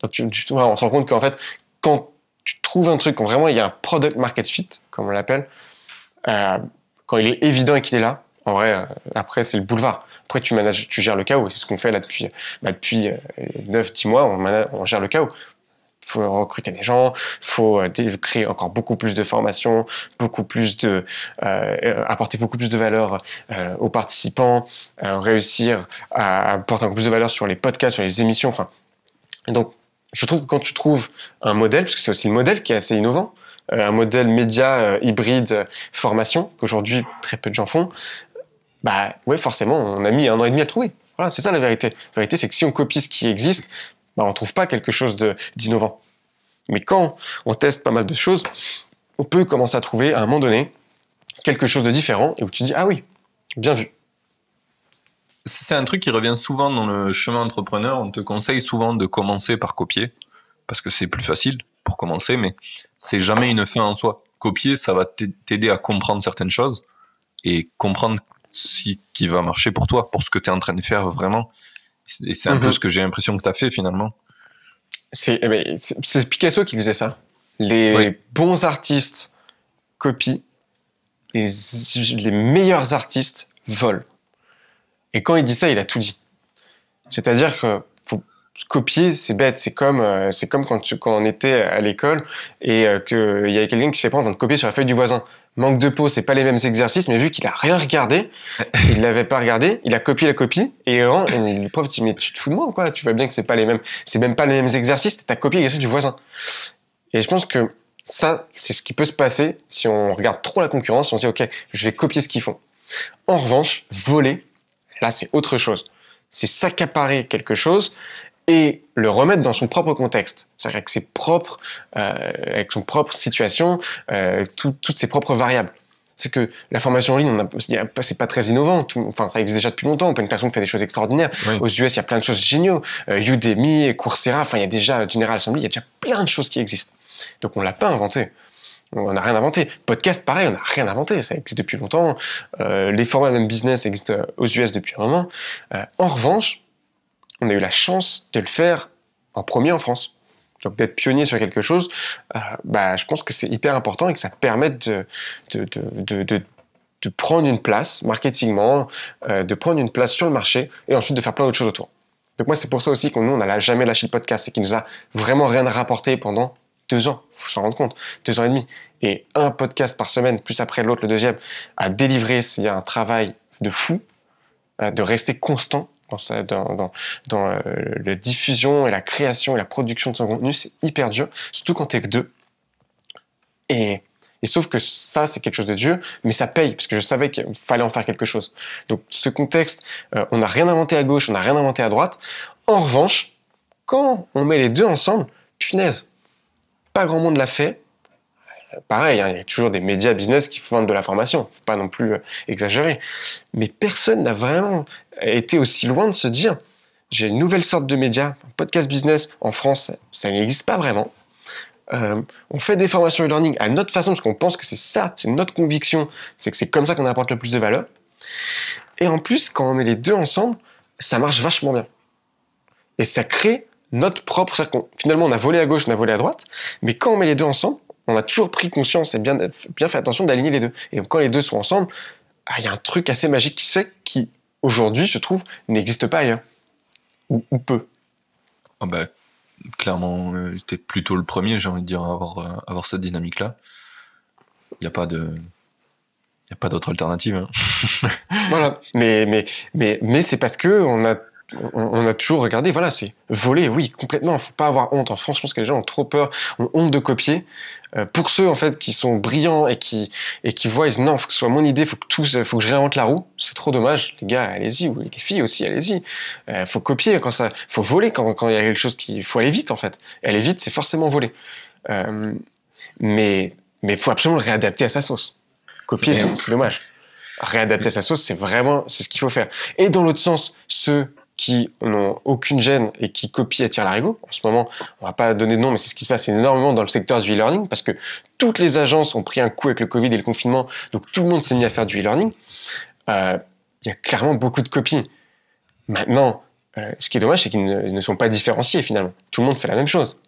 Donc, tu, on se rend compte qu'en fait, quand tu trouves un truc, quand vraiment il y a un product market fit, comme on l'appelle, euh, quand il est évident et qu'il est là, en vrai, euh, après, c'est le boulevard. Après, tu gères le chaos. C'est ce qu'on fait là depuis, bah, depuis 9-10 euh, mois, on, gère le chaos. Il faut recruter des gens, il faut créer encore beaucoup plus de formations, beaucoup plus de, apporter beaucoup plus de valeur aux participants, réussir à apporter encore plus de valeur sur les podcasts, sur les émissions. Enfin, donc je trouve que quand tu trouves un modèle, parce que c'est aussi le modèle qui est assez innovant, euh, un modèle média euh, hybride euh, formation qu'aujourd'hui très peu de gens font, bah ouais forcément on a mis un an et demi à trouver. Voilà, c'est ça la vérité. La vérité c'est que si on copie ce qui existe, bah on trouve pas quelque chose d'innovant. Mais quand on teste pas mal de choses, on peut commencer à trouver à un moment donné quelque chose de différent et où tu dis ah oui, bien vu. C'est un truc qui revient souvent dans le chemin entrepreneur. On te conseille souvent de commencer par copier parce que c'est plus facile pour commencer, mais c'est jamais une fin en soi. Copier, ça va t'aider à comprendre certaines choses et comprendre ce qui va marcher pour toi, pour ce que tu es en train de faire vraiment. Et c'est un peu mhm. ce que j'ai l'impression que tu as fait finalement. Eh ben, c'est Picasso qui disait ça. Les bons artistes copient, les, les meilleurs artistes volent. Et quand il dit ça, il a tout dit. C'est-à-dire que faut copier, c'est bête. C'est comme, euh, c'est comme quand, tu, quand on était à l'école et euh, qu'il y avait quelqu'un qui se fait prendre en train de copier sur la feuille du voisin. Manque de peau, c'est pas les mêmes exercices, mais vu qu'il a rien regardé, il l'avait pas regardé, il a copié la copie et, et le prof dit mais tu te fous de moi quoi? Tu vois bien que c'est pas les mêmes, c'est même pas les mêmes exercices, t'as copié l'exercice du voisin. Et je pense que ça, c'est ce qui peut se passer si on regarde trop la concurrence, on se dit ok, je vais copier ce qu'ils font. En revanche, voler, Là, c'est autre chose. C'est s'accaparer quelque chose et le remettre dans son propre contexte, c'est-à-dire avec ses propres, euh, avec son propre situation, euh, toutes ses propres variables. C'est que la formation en ligne, c'est pas très innovant. enfin, ça existe déjà depuis longtemps. Open Classroom fait des choses extraordinaires. Aux US, il y a plein de choses géniaux. Euh, Udemy, Coursera, enfin, il y a déjà General Assembly, il y a déjà plein de choses qui existent. Donc, on l'a pas inventé. On n'a rien inventé. Podcast, pareil, on n'a rien inventé. Ça existe depuis longtemps. Euh, les formats même business existent aux US depuis un moment. Euh, en revanche, on a eu la chance de le faire en premier en France. Donc d'être pionnier sur quelque chose, euh, bah, je pense que c'est hyper important et que ça permet de, de, de, de, prendre une place marketingment, de prendre une place sur le marché et ensuite de faire plein d'autres choses autour. Donc moi, c'est pour ça aussi qu'on nous, on n'a jamais lâché le podcast et qui nous a vraiment rien rapporté pendant deux ans, faut s'en rendre compte, deux ans et demi, et un podcast par semaine, plus après l'autre, le deuxième, à délivrer, il y a un travail de fou, euh, de rester constant dans, dans, dans, euh, la diffusion et la création et la production de son contenu, c'est hyper dur, surtout quand t'es que deux. Et, et sauf que ça, c'est quelque chose de Dieu, mais ça paye, parce que je savais qu'il fallait en faire quelque chose. Donc, ce contexte, euh, on n'a rien inventé à gauche, on n'a rien inventé à droite. En revanche, quand on met les deux ensemble, punaise, pas grand monde l'a fait. Pareil, hein, il y a toujours des médias business qui font de la formation, faut pas non plus euh, exagérer. Mais personne n'a vraiment été aussi loin de se dire j'ai une nouvelle sorte de média, podcast business en France, ça n'existe pas vraiment. Euh, on fait des formations e-learning à notre façon parce qu'on pense que c'est ça, c'est notre conviction, c'est que c'est comme ça qu'on apporte le plus de valeur. Et en plus, quand on met les deux ensemble, ça marche vachement bien. Et ça crée notre propre. Finalement, on a volé à gauche, on a volé à droite, mais quand on met les deux ensemble, on a toujours pris conscience et bien, bien fait attention d'aligner les deux. Et quand les deux sont ensemble, ah, il y a un truc assez magique qui se fait qui, aujourd'hui, je trouve, n'existe pas ailleurs. Ou, peu. Ah bah, clairement, euh, c'était plutôt le premier, j'ai envie de dire, à avoir, euh, avoir cette dynamique-là. Il n'y a pas de. Il a pas d'autre alternative. Hein. voilà, mais, mais, mais, mais c'est parce que on a on, a toujours regardé, voilà, c'est voler, oui, complètement. Faut pas avoir honte. En France, je pense que les gens ont trop peur, ont honte de copier. Euh, pour ceux en fait qui sont brillants et qui et qui voient, ils disent non, faut que ce soit mon idée, faut que tout, faut que je réinvente la roue. C'est trop dommage, les gars, allez-y. Oui, les filles aussi, allez-y. Euh, faut copier quand ça, faut voler quand quand il y a quelque chose qui, faut aller vite en fait. aller vite, c'est forcément voler. Euh, mais mais faut absolument le réadapter à sa sauce. Copier, c'est dommage. Réadapter à sa sauce, c'est vraiment c'est ce qu'il faut faire. Et dans l'autre sens, ceux qui n'ont aucune gêne et qui copient à tir larigot. En ce moment, on va pas donner de nom, mais c'est ce qui se passe énormément dans le secteur du e-learning parce que toutes les agences ont pris un coup avec le Covid et le confinement, donc tout le monde s'est mis à faire du e-learning. Euh, il y a clairement beaucoup de copies. Maintenant, euh, ce qui est dommage, c'est qu'ils ne, sont pas différenciés finalement. Tout le monde fait la même chose.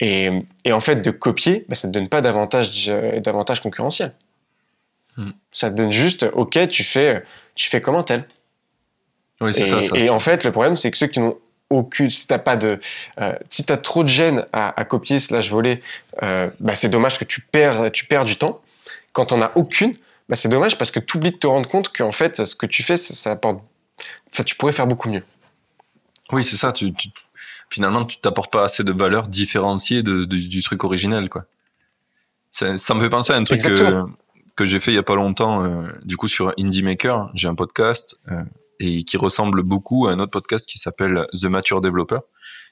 Et, en fait, de copier, bah, ça ne donne pas d'avantage, euh, d'avantage concurrentiel. Hmm. Ça te donne juste, ok, tu fais, tu fais comme un et, en fait, le problème, c'est que ceux qui n'ont aucune, si t'as pas de, euh, si t'as trop de gêne à, à copier slash voler, euh, bah c'est dommage que tu perds, tu perds du temps. Quand on a aucune, bah c'est dommage parce que tu oublies de te rendre compte qu'en fait, ce que tu fais, ça, apporte, enfin, tu pourrais faire beaucoup mieux. Oui, c'est ça. Tu, tu, finalement, tu t'apportes pas assez de valeur différenciée de, de- du truc originel, quoi. Ça, ça me fait penser à un truc que, Exactement. que j'ai fait il y a pas longtemps, euh, du coup, sur Indie Maker. J'ai un podcast euh, et qui ressemble beaucoup à un autre podcast qui s'appelle The Mature Developer.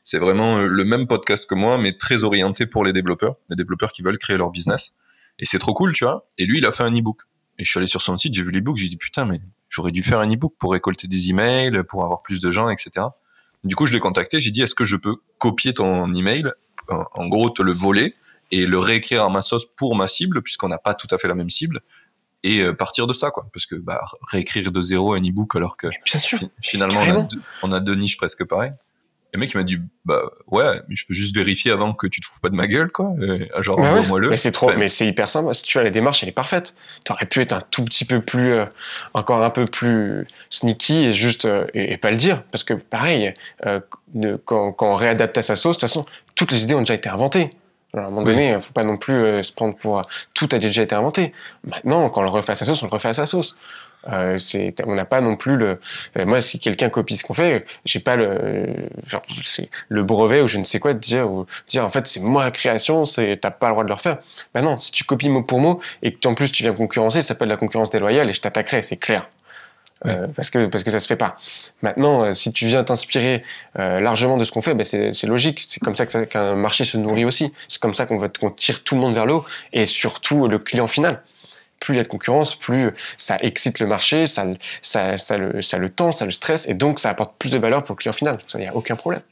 C'est vraiment euh, le même podcast que moi, mais très orienté pour les développeurs, les développeurs qui veulent créer leur business. Et c'est trop cool, tu vois. Et lui, il a fait un e-book. Et je suis allé sur son site, j'ai vu l'e-book, j'ai dit putain, mais j'aurais dû faire un e-book pour récolter des emails, pour avoir plus de gens, etc. Du coup, je l'ai contacté, j'ai dit est-ce que je peux copier ton email, en en gros te le voler et le réécrire à ma sauce pour ma cible, puisqu'on n'a pas tout à fait la même cible, et euh, partir de ça, quoi. Parce que bah, réécrire de zéro un e-book alors que Bien sûr. fi- finalement on a, deux, on a deux niches presque pareilles. Et le mec il m'a dit bah ouais, mais je veux juste vérifier avant que tu te fous pas de ma gueule, quoi. Et, genre ouais, envoie-moi le. mais c'est trop, Enfin, mais c'est hyper simple. Si tu vois, la démarche, elle est parfaite. T'aurais pu être un tout petit peu plus, euh, encore un peu plus sneaky et juste, euh, et, et pas le dire. Parce que pareil, euh, quand, quand on réadapte à sa sauce, de toute façon, toutes les idées ont déjà été inventées. Alors, à un moment donné, faut pas non plus euh, se prendre pour, tout a déjà été inventé. Maintenant, quand on le refait à sa sauce, on le refait à sa sauce. Euh, c'est, on n'a pas non plus le. euh, moi, si quelqu'un copie ce qu'on fait, j'ai pas le, genre, c'est le brevet ou je ne sais quoi de dire ou dire en fait c'est moi création, c'est t'as pas le droit de le refaire. Ben non, si tu copies mot pour mot et que en plus tu viens concurrencer, ça s'appelle la concurrence déloyale et je t'attaquerai, c'est clair. Euh, parce que parce que ça se fait pas. Maintenant, euh, si tu viens t'inspirer euh, largement de ce qu'on fait, ben c'est logique. C'est comme ça qu'un marché se nourrit aussi. C'est comme ça qu'on tire tout le monde vers le haut et surtout le client final. Plus il y a de concurrence, plus ça excite le marché, ça, ça, ça, le, ça le tend, ça le stresse, et donc ça apporte plus de valeur pour le client final. Ça, il n'y a aucun problème.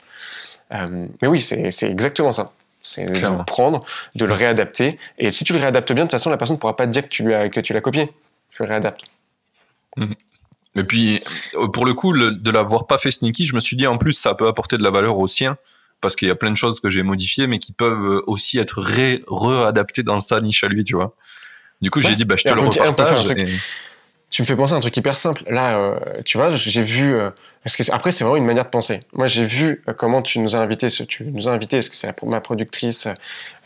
Mais oui, c'est exactement ça. C'est de le prendre, de le réadapter, et si tu le réadaptes bien, de toute façon, la personne ne pourra pas te dire que tu, lui as- que tu l'as copié. Tu le réadaptes. Et puis, euh, pour le coup, le- de l'avoir pas fait sneaky, je me suis dit en plus, ça peut apporter de la valeur au sien, parce qu'il y a plein de choses que j'ai modifiées, mais qui peuvent euh, aussi être ré- re-adaptées dans sa niche à lui, tu vois. Du coup, Ouais. j'ai dit, bah, je Et te le repartage. et- Tu me fais penser à un truc hyper simple. Là, euh, tu vois, j'ai vu. euh, parce que après, c'est vraiment une manière de penser. Moi, j'ai vu euh, comment tu nous as invité. Ce, tu nous as invité, parce que c'est ma productrice,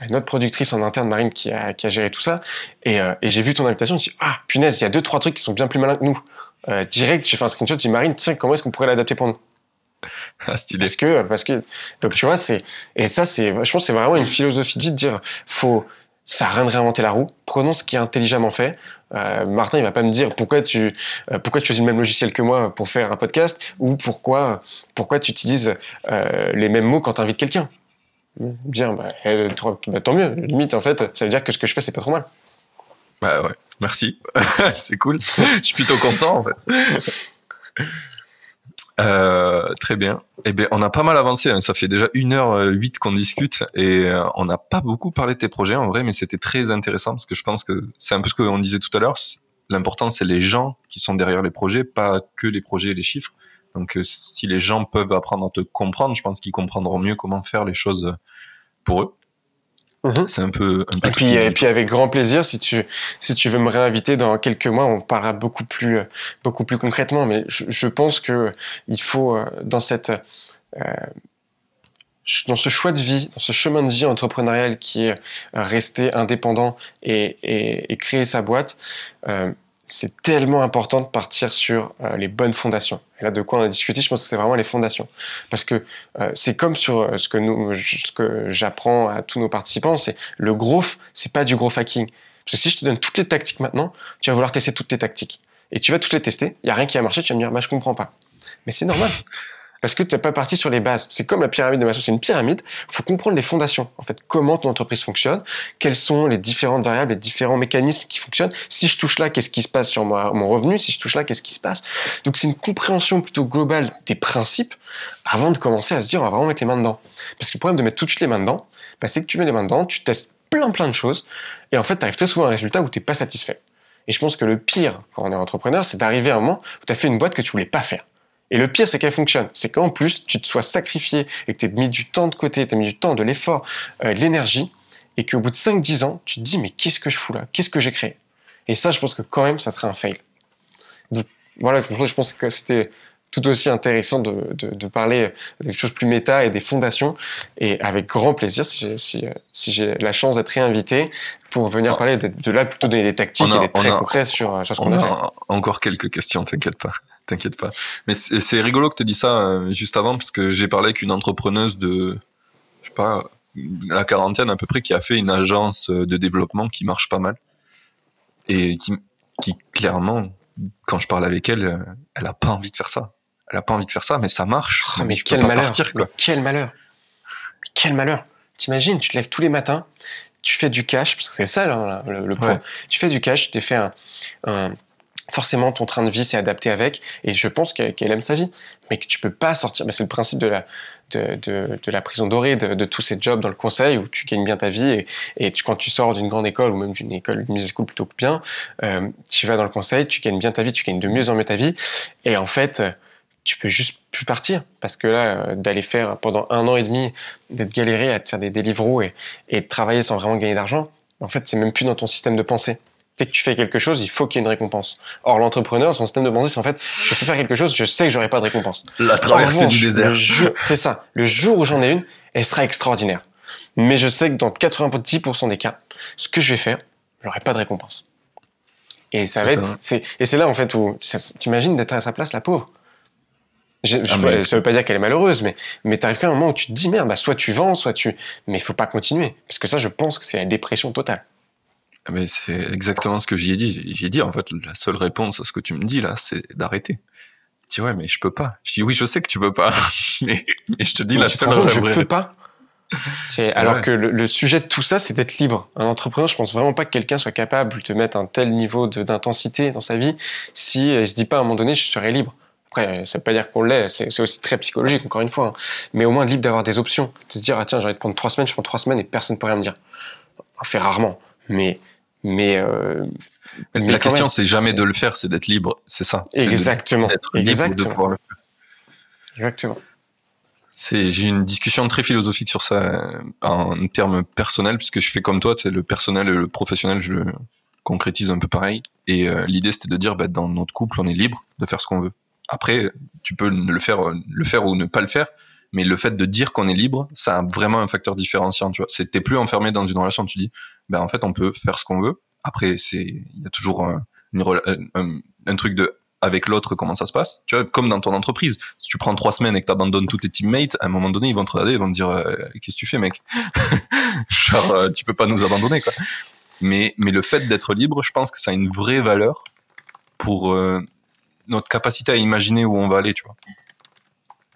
notre productrice en interne, Marine, qui a, qui a géré tout ça. Et, et j'ai vu ton invitation. Je me suis dit, ah, punaise, il y a deux, trois trucs qui sont bien plus malins que nous. Euh, direct, j'ai fait un screenshot. J'ai dit, Marine, tiens, comment est-ce qu'on pourrait l'adapter pour nous Ah, stylé. Parce que, parce que, donc tu vois, c'est, et ça, c'est, je pense que c'est vraiment une philosophie de vie de dire, faut, ça a rien de réinventer la roue. Prenons ce qui est intelligemment fait. Euh, Martin, il va pas me dire pourquoi tu, euh, pourquoi tu utilises le même logiciel que moi pour faire un podcast ou pourquoi, pourquoi tu utilises euh, les mêmes mots quand tu invites quelqu'un? Bien, bah, bah, tant mieux. Limite, en fait, ça veut dire que ce que je fais, c'est pas trop mal. Bah ouais, merci. c'est cool. Je suis plutôt content, en fait. Euh, très bien. Eh bien, on a pas mal avancé. hein. Ça fait déjà 1h08 qu'on discute et euh, on n'a pas beaucoup parlé de tes projets en vrai, mais c'était très intéressant parce que je pense que c'est un peu ce qu'on disait tout à l'heure. L'important, c'est les gens qui sont derrière les projets, pas que les projets et les chiffres. Donc, euh, si les gens peuvent apprendre à te comprendre, je pense qu'ils comprendront mieux comment faire les choses pour eux. Mhm. C'est un peu. Un peu Et puis, et puis avec grand plaisir, si tu, si tu veux me réinviter dans quelques mois, on parlera beaucoup plus, beaucoup plus concrètement. Mais je, je pense que il faut, euh, dans cette, euh, dans ce choix de vie, dans ce chemin de vie entrepreneurial qui est euh, rester indépendant et, et, et créer sa boîte, euh, c'est tellement important de partir sur euh, les bonnes fondations. Et là, de quoi on a discuté, je pense que c'est vraiment les fondations. Parce que euh, c'est comme sur euh, ce que, j'apprends à tous nos participants, c'est le growth, c'est pas du growth hacking. Parce que si je te donne toutes les tactiques maintenant, tu vas vouloir tester toutes tes tactiques. Et tu vas toutes les tester, il n'y a rien qui a marché, tu vas me dire, bah, je comprends pas. Mais c'est normal. Parce que tu n'es pas parti sur les bases. C'est comme la pyramide de Maslow, c'est une pyramide. Il faut comprendre les fondations. En fait, comment ton entreprise fonctionne, quelles sont les différentes variables, les différents mécanismes qui fonctionnent. Si je touche là, qu'est-ce qui se passe sur mon revenu? Si je touche là, qu'est-ce qui se passe? Donc, c'est une compréhension plutôt globale des principes avant de commencer à se dire, on va vraiment mettre les mains dedans. Parce que le problème de mettre tout de suite les mains dedans, bah, c'est que tu mets les mains dedans, tu testes plein plein de choses, et en fait, tu arrives très souvent à un résultat où tu n'es pas satisfait. Et je pense que le pire, quand on est entrepreneur, c'est d'arriver à un moment où tu as fait une boîte que tu voulais pas faire. Et le pire, c'est qu'elle fonctionne. C'est qu'en plus, tu te sois sacrifié et que tu aies mis du temps de côté, tu as mis du temps, de l'effort, euh, de l'énergie, et qu'au bout de 5-10 ans, tu te dis, mais qu'est-ce que je fous là? Qu'est-ce que j'ai créé? Et ça, je pense que quand même, ça serait un fail. Donc, voilà, je pense que c'était tout aussi intéressant de, de, de parler des choses plus méta et des fondations. Et avec grand plaisir, si j'ai si, si j'ai la chance d'être réinvité pour venir Ah. parler de, de là, plutôt donner des tactiques a- et des traits on a- concrets sur, euh, sur ce qu'on On a fait. a encore quelques questions, t'inquiète pas. T'inquiète pas. Mais c'est rigolo que tu dis ça euh, juste avant, parce que j'ai parlé avec une entrepreneuse de, je sais pas, la quarantaine à peu près, qui a fait une agence euh, de développement qui marche pas mal. Et qui, qui clairement, quand je parle avec elle, euh, elle a pas envie de faire ça. Elle a pas envie de faire ça, mais ça marche. Oh, mais quel malheur. partir, quoi. Mais quel malheur. Quel malheur. T'imagines, tu te lèves tous les matins, tu fais du cash, parce que c'est ça le, le point. Ouais. Tu fais du cash, tu t'es fait un, un- Forcément, ton train de vie s'est adapté avec, et je pense qu'elle aime sa vie, mais que tu peux pas sortir. C'est le principe de la, prison dorée, de, tous ces jobs dans le conseil où tu gagnes bien ta vie, et, tu, quand tu sors d'une grande école, ou même d'une école, d'une école plutôt que bien, euh, tu vas dans le conseil, tu gagnes bien ta vie, tu gagnes de mieux en mieux ta vie, et en fait, tu peux juste plus partir parce que là, euh, d'aller faire pendant un an et demi, d'être galéré à te faire des délivreaux et, et de travailler sans vraiment gagner d'argent, en fait, c'est même plus dans ton système de pensée. Dès que tu fais quelque chose, il faut qu'il y ait une récompense. Or, l'entrepreneur, son système de pensée, c'est en fait, je fais faire quelque chose, je sais que j'aurai pas de récompense. La traversée revanche, du désert. C'est ça. Le jour où j'en ai une, elle sera extraordinaire. Mais je sais que dans 90% des cas, ce que je vais faire, j'aurai pas de récompense. Et ça C'est va être, ça. c'est, et c'est là en fait où, t'imagines d'être à sa place, la pauvre? Je, je- Ah, mais- Ça veut pas dire qu'elle est malheureuse, mais, mais t'arrives qu'à un moment où tu te dis merde, bah, soit tu vends, soit tu, mais il faut pas continuer. Parce que ça, je pense que c'est la dépression totale. Ah, Mais c'est exactement ce que j'y ai dit. J'y ai dit, en fait, la seule réponse à ce que tu me dis là, c'est d'arrêter. Tu dis, ouais, mais je peux pas. Je dis, oui, je sais que tu peux pas. mais, mais je te dis, Mais la seule compte, je peux pas. C'est, alors Ouais. que le, le sujet de tout ça, c'est d'être libre. Un entrepreneur, je pense vraiment pas que quelqu'un soit capable de mettre un tel niveau de- d'intensité dans sa vie si il se dit pas à un moment donné, je serai libre. Après, euh, ça veut pas dire qu'on l'est, c'est c'est aussi très psychologique, encore une fois. hein. Mais au moins libre d'avoir des options. De se dire, ah tiens, j'ai envie de prendre trois semaines, je prends trois semaines et personne ne peut rien me dire. On fait rarement. Mais, mais, euh, La mais quand question, c'est jamais de le faire, c'est d'être libre. C'est ça. Exactement. D'être libre de Exactement. pouvoir le faire. Exactement. J'ai une discussion très philosophique sur ça en termes personnels, puisque je fais comme toi, c'est le personnel et le professionnel, je concrétise un peu pareil. Et euh, l'idée, c'était de dire, bah, dans notre couple, on est libre de faire ce qu'on veut. Après, tu peux le faire, euh, le faire ou ne pas le faire, mais le fait de dire qu'on est libre, ça a vraiment un facteur différenciant. Tu vois, c'est t'es plus enfermé dans une relation. Tu dis, ben en fait, on peut faire ce qu'on veut. Après, c'est, il y a toujours un, truc de avec l'autre comment ça se passe. Tu vois, comme dans ton entreprise, si tu prends trois semaines et que tu abandonnes tous tes teammates, à un moment donné, ils vont te regarder, ils vont te dire euh, qu'est-ce que tu fais, mec? Genre, euh, tu peux pas nous abandonner, quoi. Mais mais le fait d'être libre, je pense que ça a une vraie valeur pour euh, notre capacité à imaginer où on va aller, tu vois.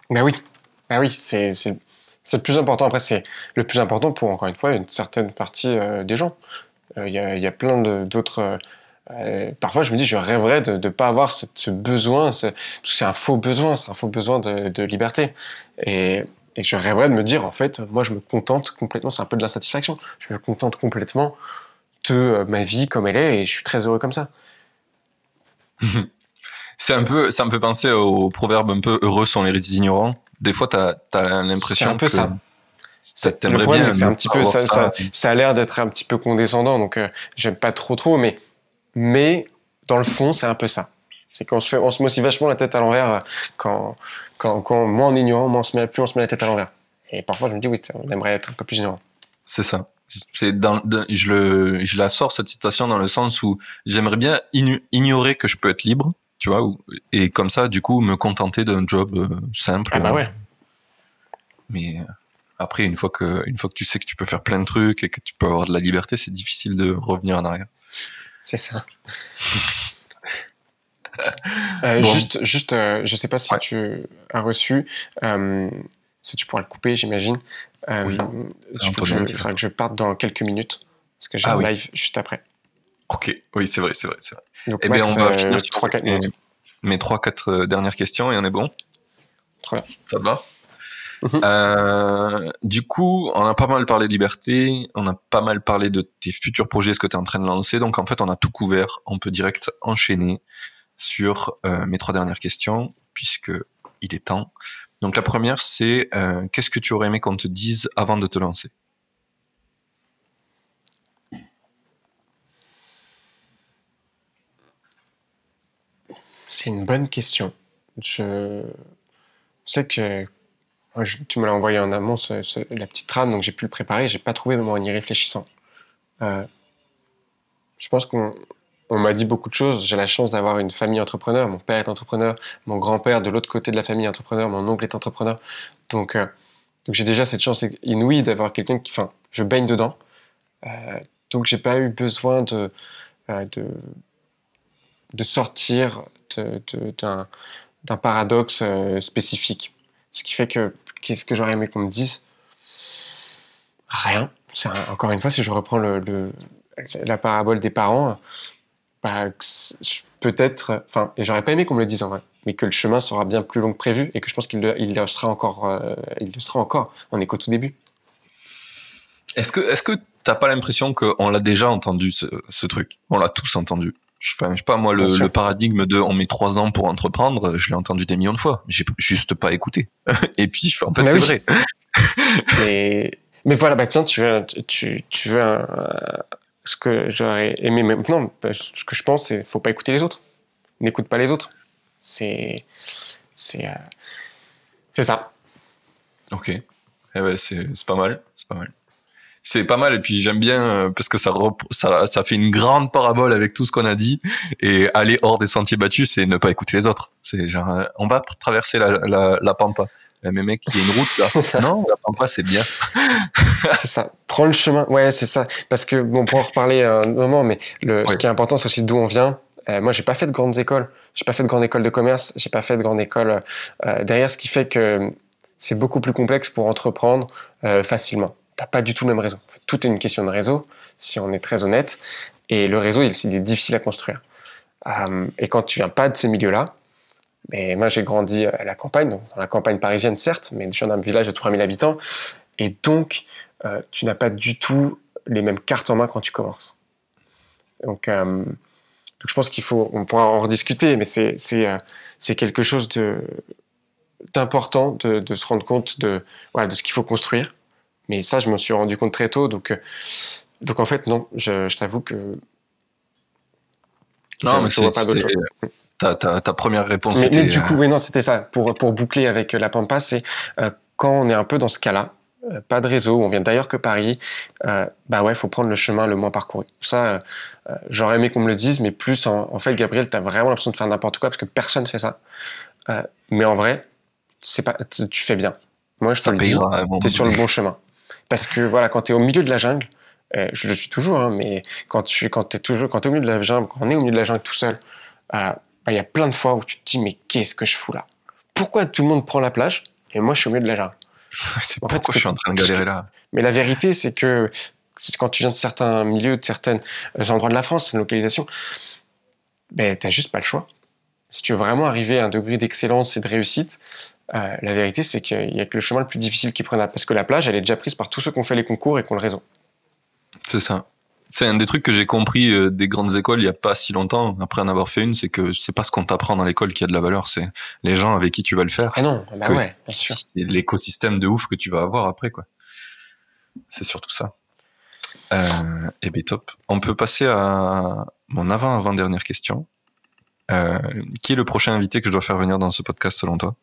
Ben oui, ben oui, c'est c'est le plus important. Après, c'est le plus important pour encore une fois une certaine partie euh, des gens. Euh, Il y, a, plein d'autres. euh, parfois, je me dis, je rêverais de ne pas avoir ce besoin. ce- parce que C'est un faux besoin, c'est un faux besoin de, liberté. Et, je rêverais de me dire, en fait, moi, je me contente complètement. C'est un peu de l'insatisfaction. Je me contente complètement de ma vie comme elle est, et je suis très heureux comme ça. C'est un peu, ça me fait penser au proverbe un peu heureux sont les ignorants. Des fois, t'as as, l'impression C'est un peu que ça. ça Le t'aimerait problème, bien. c'est un petit peu ça, ça, ça a l'air d'être un petit peu condescendant, donc euh, j'aime pas trop trop, mais mais dans le fond, c'est un peu ça. C'est qu'on se fait, on se met aussi vachement la tête à l'envers euh, quand, quand, quand moins on est ignorant, moins on se met, plus on se met la tête à l'envers. Et parfois, je me dis oui, on aimerait être un peu plus ignorant. C'est ça. C'est dans, dans- je le, je la sors cette citation dans le sens où j'aimerais bien igno- ignorer que je peux être libre, tu vois, et comme ça, du coup, me contenter d'un job euh, simple. Ah bah ouais. Mais euh, après, une fois que, une fois que tu sais que tu peux faire plein de trucs et que tu peux avoir de la liberté, c'est difficile de revenir en arrière. C'est ça. Euh, Bon. Juste, juste euh, je sais pas si Ouais. tu as reçu, euh, si tu pourras le couper, j'imagine. Euh, Oui. il faudra que je parte dans quelques minutes, parce que j'ai Ah un oui. live juste après. Ok, oui, c'est vrai, c'est vrai, c'est vrai. Donc, Eh bien, on va euh, finir sur 3-4 mes- minutes. mes trois, quatre euh, dernières questions et on est bon? Très bien. Ça va? Mhm. Euh, Du coup, on a pas mal parlé de liberté, on a pas mal parlé de tes futurs projets, ce que tu es en train de lancer. Donc en fait, on a tout couvert. On peut direct enchaîner sur euh, mes trois dernières questions, puisque il est temps. Donc la première, c'est euh, qu'est-ce que tu aurais aimé qu'on te dise avant de te lancer? C'est une bonne question. Je sais que moi, tu me l'as envoyé en amont, la petite trame, donc j'ai pu le préparer. J'ai pas trouvé même en y réfléchissant. Euh, je pense qu'on on m'a dit beaucoup de choses. J'ai la chance d'avoir une famille entrepreneur. Mon père est entrepreneur, mon grand-père de l'autre côté de la famille est entrepreneur, mon oncle est entrepreneur. Donc, euh, j'ai déjà cette chance inouïe d'avoir quelqu'un qui, enfin, je baigne dedans. Euh, donc j'ai pas eu besoin de, euh, de, de sortir d'un paradoxe euh, spécifique. Ce qui fait que qu'est-ce que j'aurais aimé qu'on me dise? Rien. encore une fois, si je reprends le, la parabole des parents, bah, peut-être, enfin, et j'aurais pas aimé qu'on me le dise en vrai, mais que le chemin sera bien plus long que prévu et que je pense qu'il le, sera encore, euh, il le sera encore. On est qu'au tout début. Est-ce que, est-ce que t'as pas l'impression qu'on l'a déjà entendu ce, truc? On l'a tous entendu. Je, enfin, je sais pas moi le, paradigme de on met trois ans pour entreprendre, je l'ai entendu des millions de fois. J'ai juste pas écouté. et puis en fait c'est vrai. mais, mais voilà bah tiens tu veux tu, tu veux un, ce que j'aurais aimé maintenant, ce que je pense, c'est faut pas écouter les autres. N'écoute pas les autres. C'est c'est euh, c'est ça. Ok. Eh ben, c'est pas mal, c'est pas mal. C'est pas mal et puis j'aime bien euh, parce que ça, ça ça fait une grande parabole avec tout ce qu'on a dit et aller hors des sentiers battus, c'est ne pas écouter les autres. C'est genre euh, on va traverser la, la, la pampa. Euh, mais mec, il y a une route là. non, la pas, c'est bien. c'est ça. Prends le chemin. Ouais, c'est ça. Parce que bon, pour en reparler un moment, mais le, ce qui est important, c'est aussi d'où on vient. Euh, moi, j'ai pas fait de grandes écoles. J'ai pas fait de grande école de commerce. J'ai pas fait de grande école euh, derrière, ce qui fait que c'est beaucoup plus complexe pour entreprendre euh, facilement. T'as pas du tout le même réseau. Tout est une question de réseau, si on est très honnête. Et le réseau, il, est difficile à construire. Euh, et quand tu viens pas de ces milieux-là, mais moi, j'ai grandi à la campagne, dans la campagne parisienne, certes, mais je viens d'un village de 3000 habitants. Et donc, euh, tu n'as pas du tout les mêmes cartes en main quand tu commences. Donc, euh, donc je pense qu'il faut, on pourra en rediscuter, mais c'est, quelque chose d'important de, se rendre compte de ce qu'il faut construire. Mais ça, je m'en suis rendu compte très tôt. Donc, donc en fait, non, je, je t'avoue que. Non, mais je vois pas d'autre chose ta, ta, ta, première réponse. Mais, mais du coup, euh, oui, non, c'était ça. Pour, pour boucler avec euh, la Pampa, c'est euh, quand on est un peu dans ce cas-là, pas de réseau, on vient d'ailleurs que Paris, euh, bah ouais, faut prendre le chemin le moins parcouru. Ça, j'aurais aimé qu'on me le dise, mais plus en, fait, Gabriel, tu as vraiment l'impression de faire n'importe quoi parce que personne fait ça. mais en vrai, c'est pas, tu fais bien. Moi, je te le dis, tu es sur le bon chemin. Parce que voilà, quand tu es au milieu de la jungle, je le suis toujours, hein, mais quand tu quand es toujours, quand es au milieu de la jungle, quand on est au milieu de la jungle tout seul, bah, il y a plein de fois où tu te dis, mais qu'est-ce que je fous là? Pourquoi tout le monde prend la plage et moi je suis au milieu de la jungle? C'est pourquoi fait, je suis en train de galérer là? Mais la vérité, c'est que quand tu viens de certains milieux, de certains endroits de la France, une localisation, ben, tu n'as juste pas le choix. Si tu veux vraiment arriver à un degré d'excellence et de réussite, euh, la vérité, c'est qu'il n'y a que le chemin le plus difficile qui prenne. Parce que la plage, elle est déjà prise par tous ceux qui ont fait les concours et qui ont le réseau. C'est ça. C'est un des trucs que j'ai compris euh, des grandes écoles il y a pas si longtemps, après en avoir fait une, c'est que c'est pas ce qu'on t'apprend dans l'école qui a de la valeur, c'est les gens avec qui tu vas le faire. Ah non, bah ouais, bien sûr. L'écosystème de ouf que tu vas avoir après, quoi. C'est surtout ça. Euh, et bien top. On peut passer à mon avant-avant-dernière question. Euh, qui est le prochain invité que je dois faire venir dans ce podcast selon toi?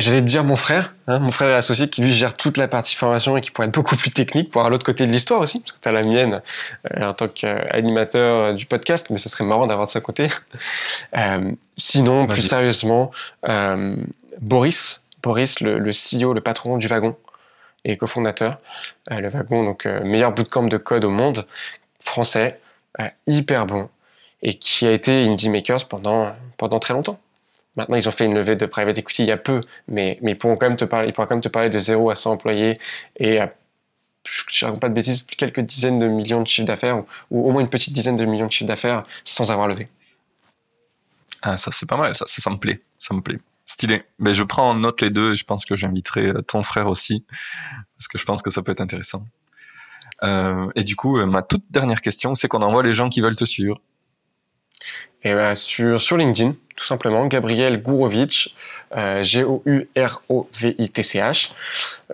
J'allais te dire mon frère, hein, mon frère associé qui lui gère toute la partie formation et qui pourrait être beaucoup plus technique pour à l'autre côté de l'histoire aussi, parce que tu as la mienne euh, en tant qu'animateur euh, du podcast, mais ça serait marrant d'avoir de ce côté. Euh, sinon, plus sérieusement, euh, Boris, Boris, le, le, CEO, le patron du wagon et cofondateur. Le wagon, donc meilleur bootcamp de code au monde, français, hyper bon, et qui a été Indie Makers pendant, pendant très longtemps. Maintenant, ils ont fait une levée de private equity il y a peu, mais, mais ils, pourront quand même te parler, ils pourront quand même te parler de 0 à 100 employés et à, je ne pas de bêtises, quelques dizaines de millions de chiffres d'affaires, ou, au moins une petite dizaine de millions de chiffres d'affaires sans avoir levé. Ah, ça c'est pas mal, ça, ça, me plaît, ça me plaît. Stylé. Mais je prends en note les deux et je pense que j'inviterai euh, ton frère aussi, parce que je pense que ça peut être intéressant. Euh, et du coup, euh, ma toute dernière question, c'est qu'on envoie les gens qui veulent te suivre. Et ben, sur, sur LinkedIn, tout simplement, Gabriel Gourovitch, G-O-U-R-O-V-I-T-C-H.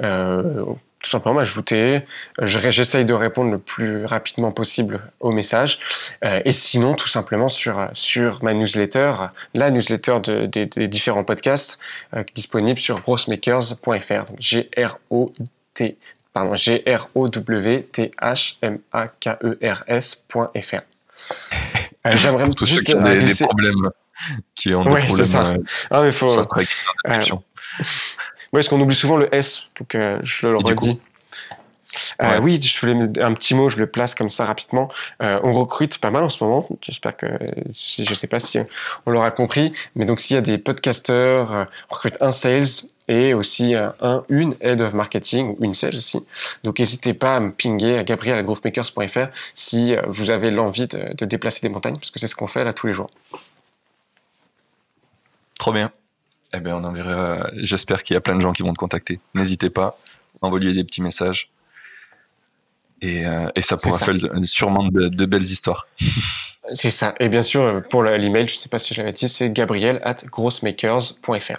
Euh, tout simplement m'ajouter. J'essaye de répondre le plus rapidement possible aux messages. Euh, et sinon, tout simplement sur, sur ma newsletter, la newsletter de, des différents podcasts, euh, disponible sur grossmakers.fr. G-R-O-T, pardon, G-R-O-W-T-H-M-A-K-E-R-S.fr. Euh, J'aimerais Pour tous ceux qui ont des, problèmes, qui ont Ouais, des c'est ça. problèmes. Ah, mais euh, faut. ça parce qu'on oublie souvent le S, donc euh, je le redis. Euh, Ouais. Oui, je voulais un petit mot, je le place comme ça rapidement. Euh, on recrute pas mal en ce moment. J'espère que, je sais pas si on l'aura compris, mais donc s'il y a des podcasteurs, euh, on recrute un sales et aussi euh, un, une head of marketing ou une sales aussi. Donc n'hésitez pas à me pinguer à gabriel@growthmakers.fr si euh, vous avez l'envie de, de déplacer des montagnes, parce que c'est ce qu'on fait là tous les jours. Trop bien. Eh bien, on enverra. J'espère qu'il y a plein de gens qui vont te contacter. N'hésitez pas, envoyez des petits messages. Et, euh, et ça pourra ça. faire sûrement de, de belles histoires. C'est ça. Et bien sûr, pour le- l'email, je ne sais pas si je l'avais dit, c'est gabriel at grossmakers.fr.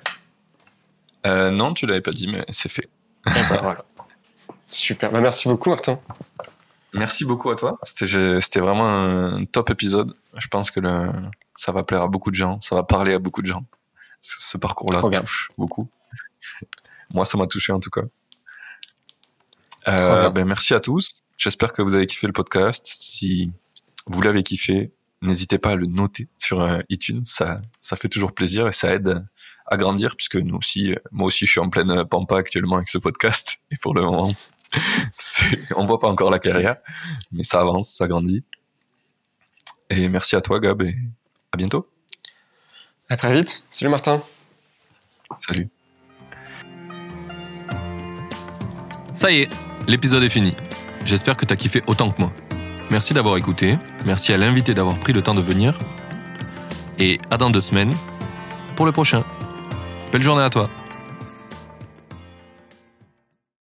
Euh, non, tu l'avais pas dit, mais c'est fait. Voilà. Super. Bah, merci beaucoup, Martin. Merci beaucoup à toi. C'était vraiment un top épisode. Je pense que le, ça va plaire à beaucoup de gens, ça va parler à beaucoup de gens. Ce, ce parcours-là touche beaucoup. Moi, ça m'a touché en tout cas. Euh, ben, merci à tous. J'espère que vous avez kiffé le podcast. Si vous l'avez kiffé, n'hésitez pas à le noter sur euh, iTunes. Ça, ça fait toujours plaisir et ça aide à grandir puisque nous aussi, euh, moi aussi, je suis en pleine pampa actuellement avec ce podcast et pour le moment, on voit pas encore la carrière, mais ça avance, ça grandit. Et merci à toi, Gab, et à bientôt. À très vite. Salut, Martin. Salut. Ça y est, l'épisode est fini. J'espère que t'as kiffé autant que moi. Merci d'avoir écouté, merci à l'invité d'avoir pris le temps de venir. Et à dans deux semaines pour le prochain. Belle journée à toi.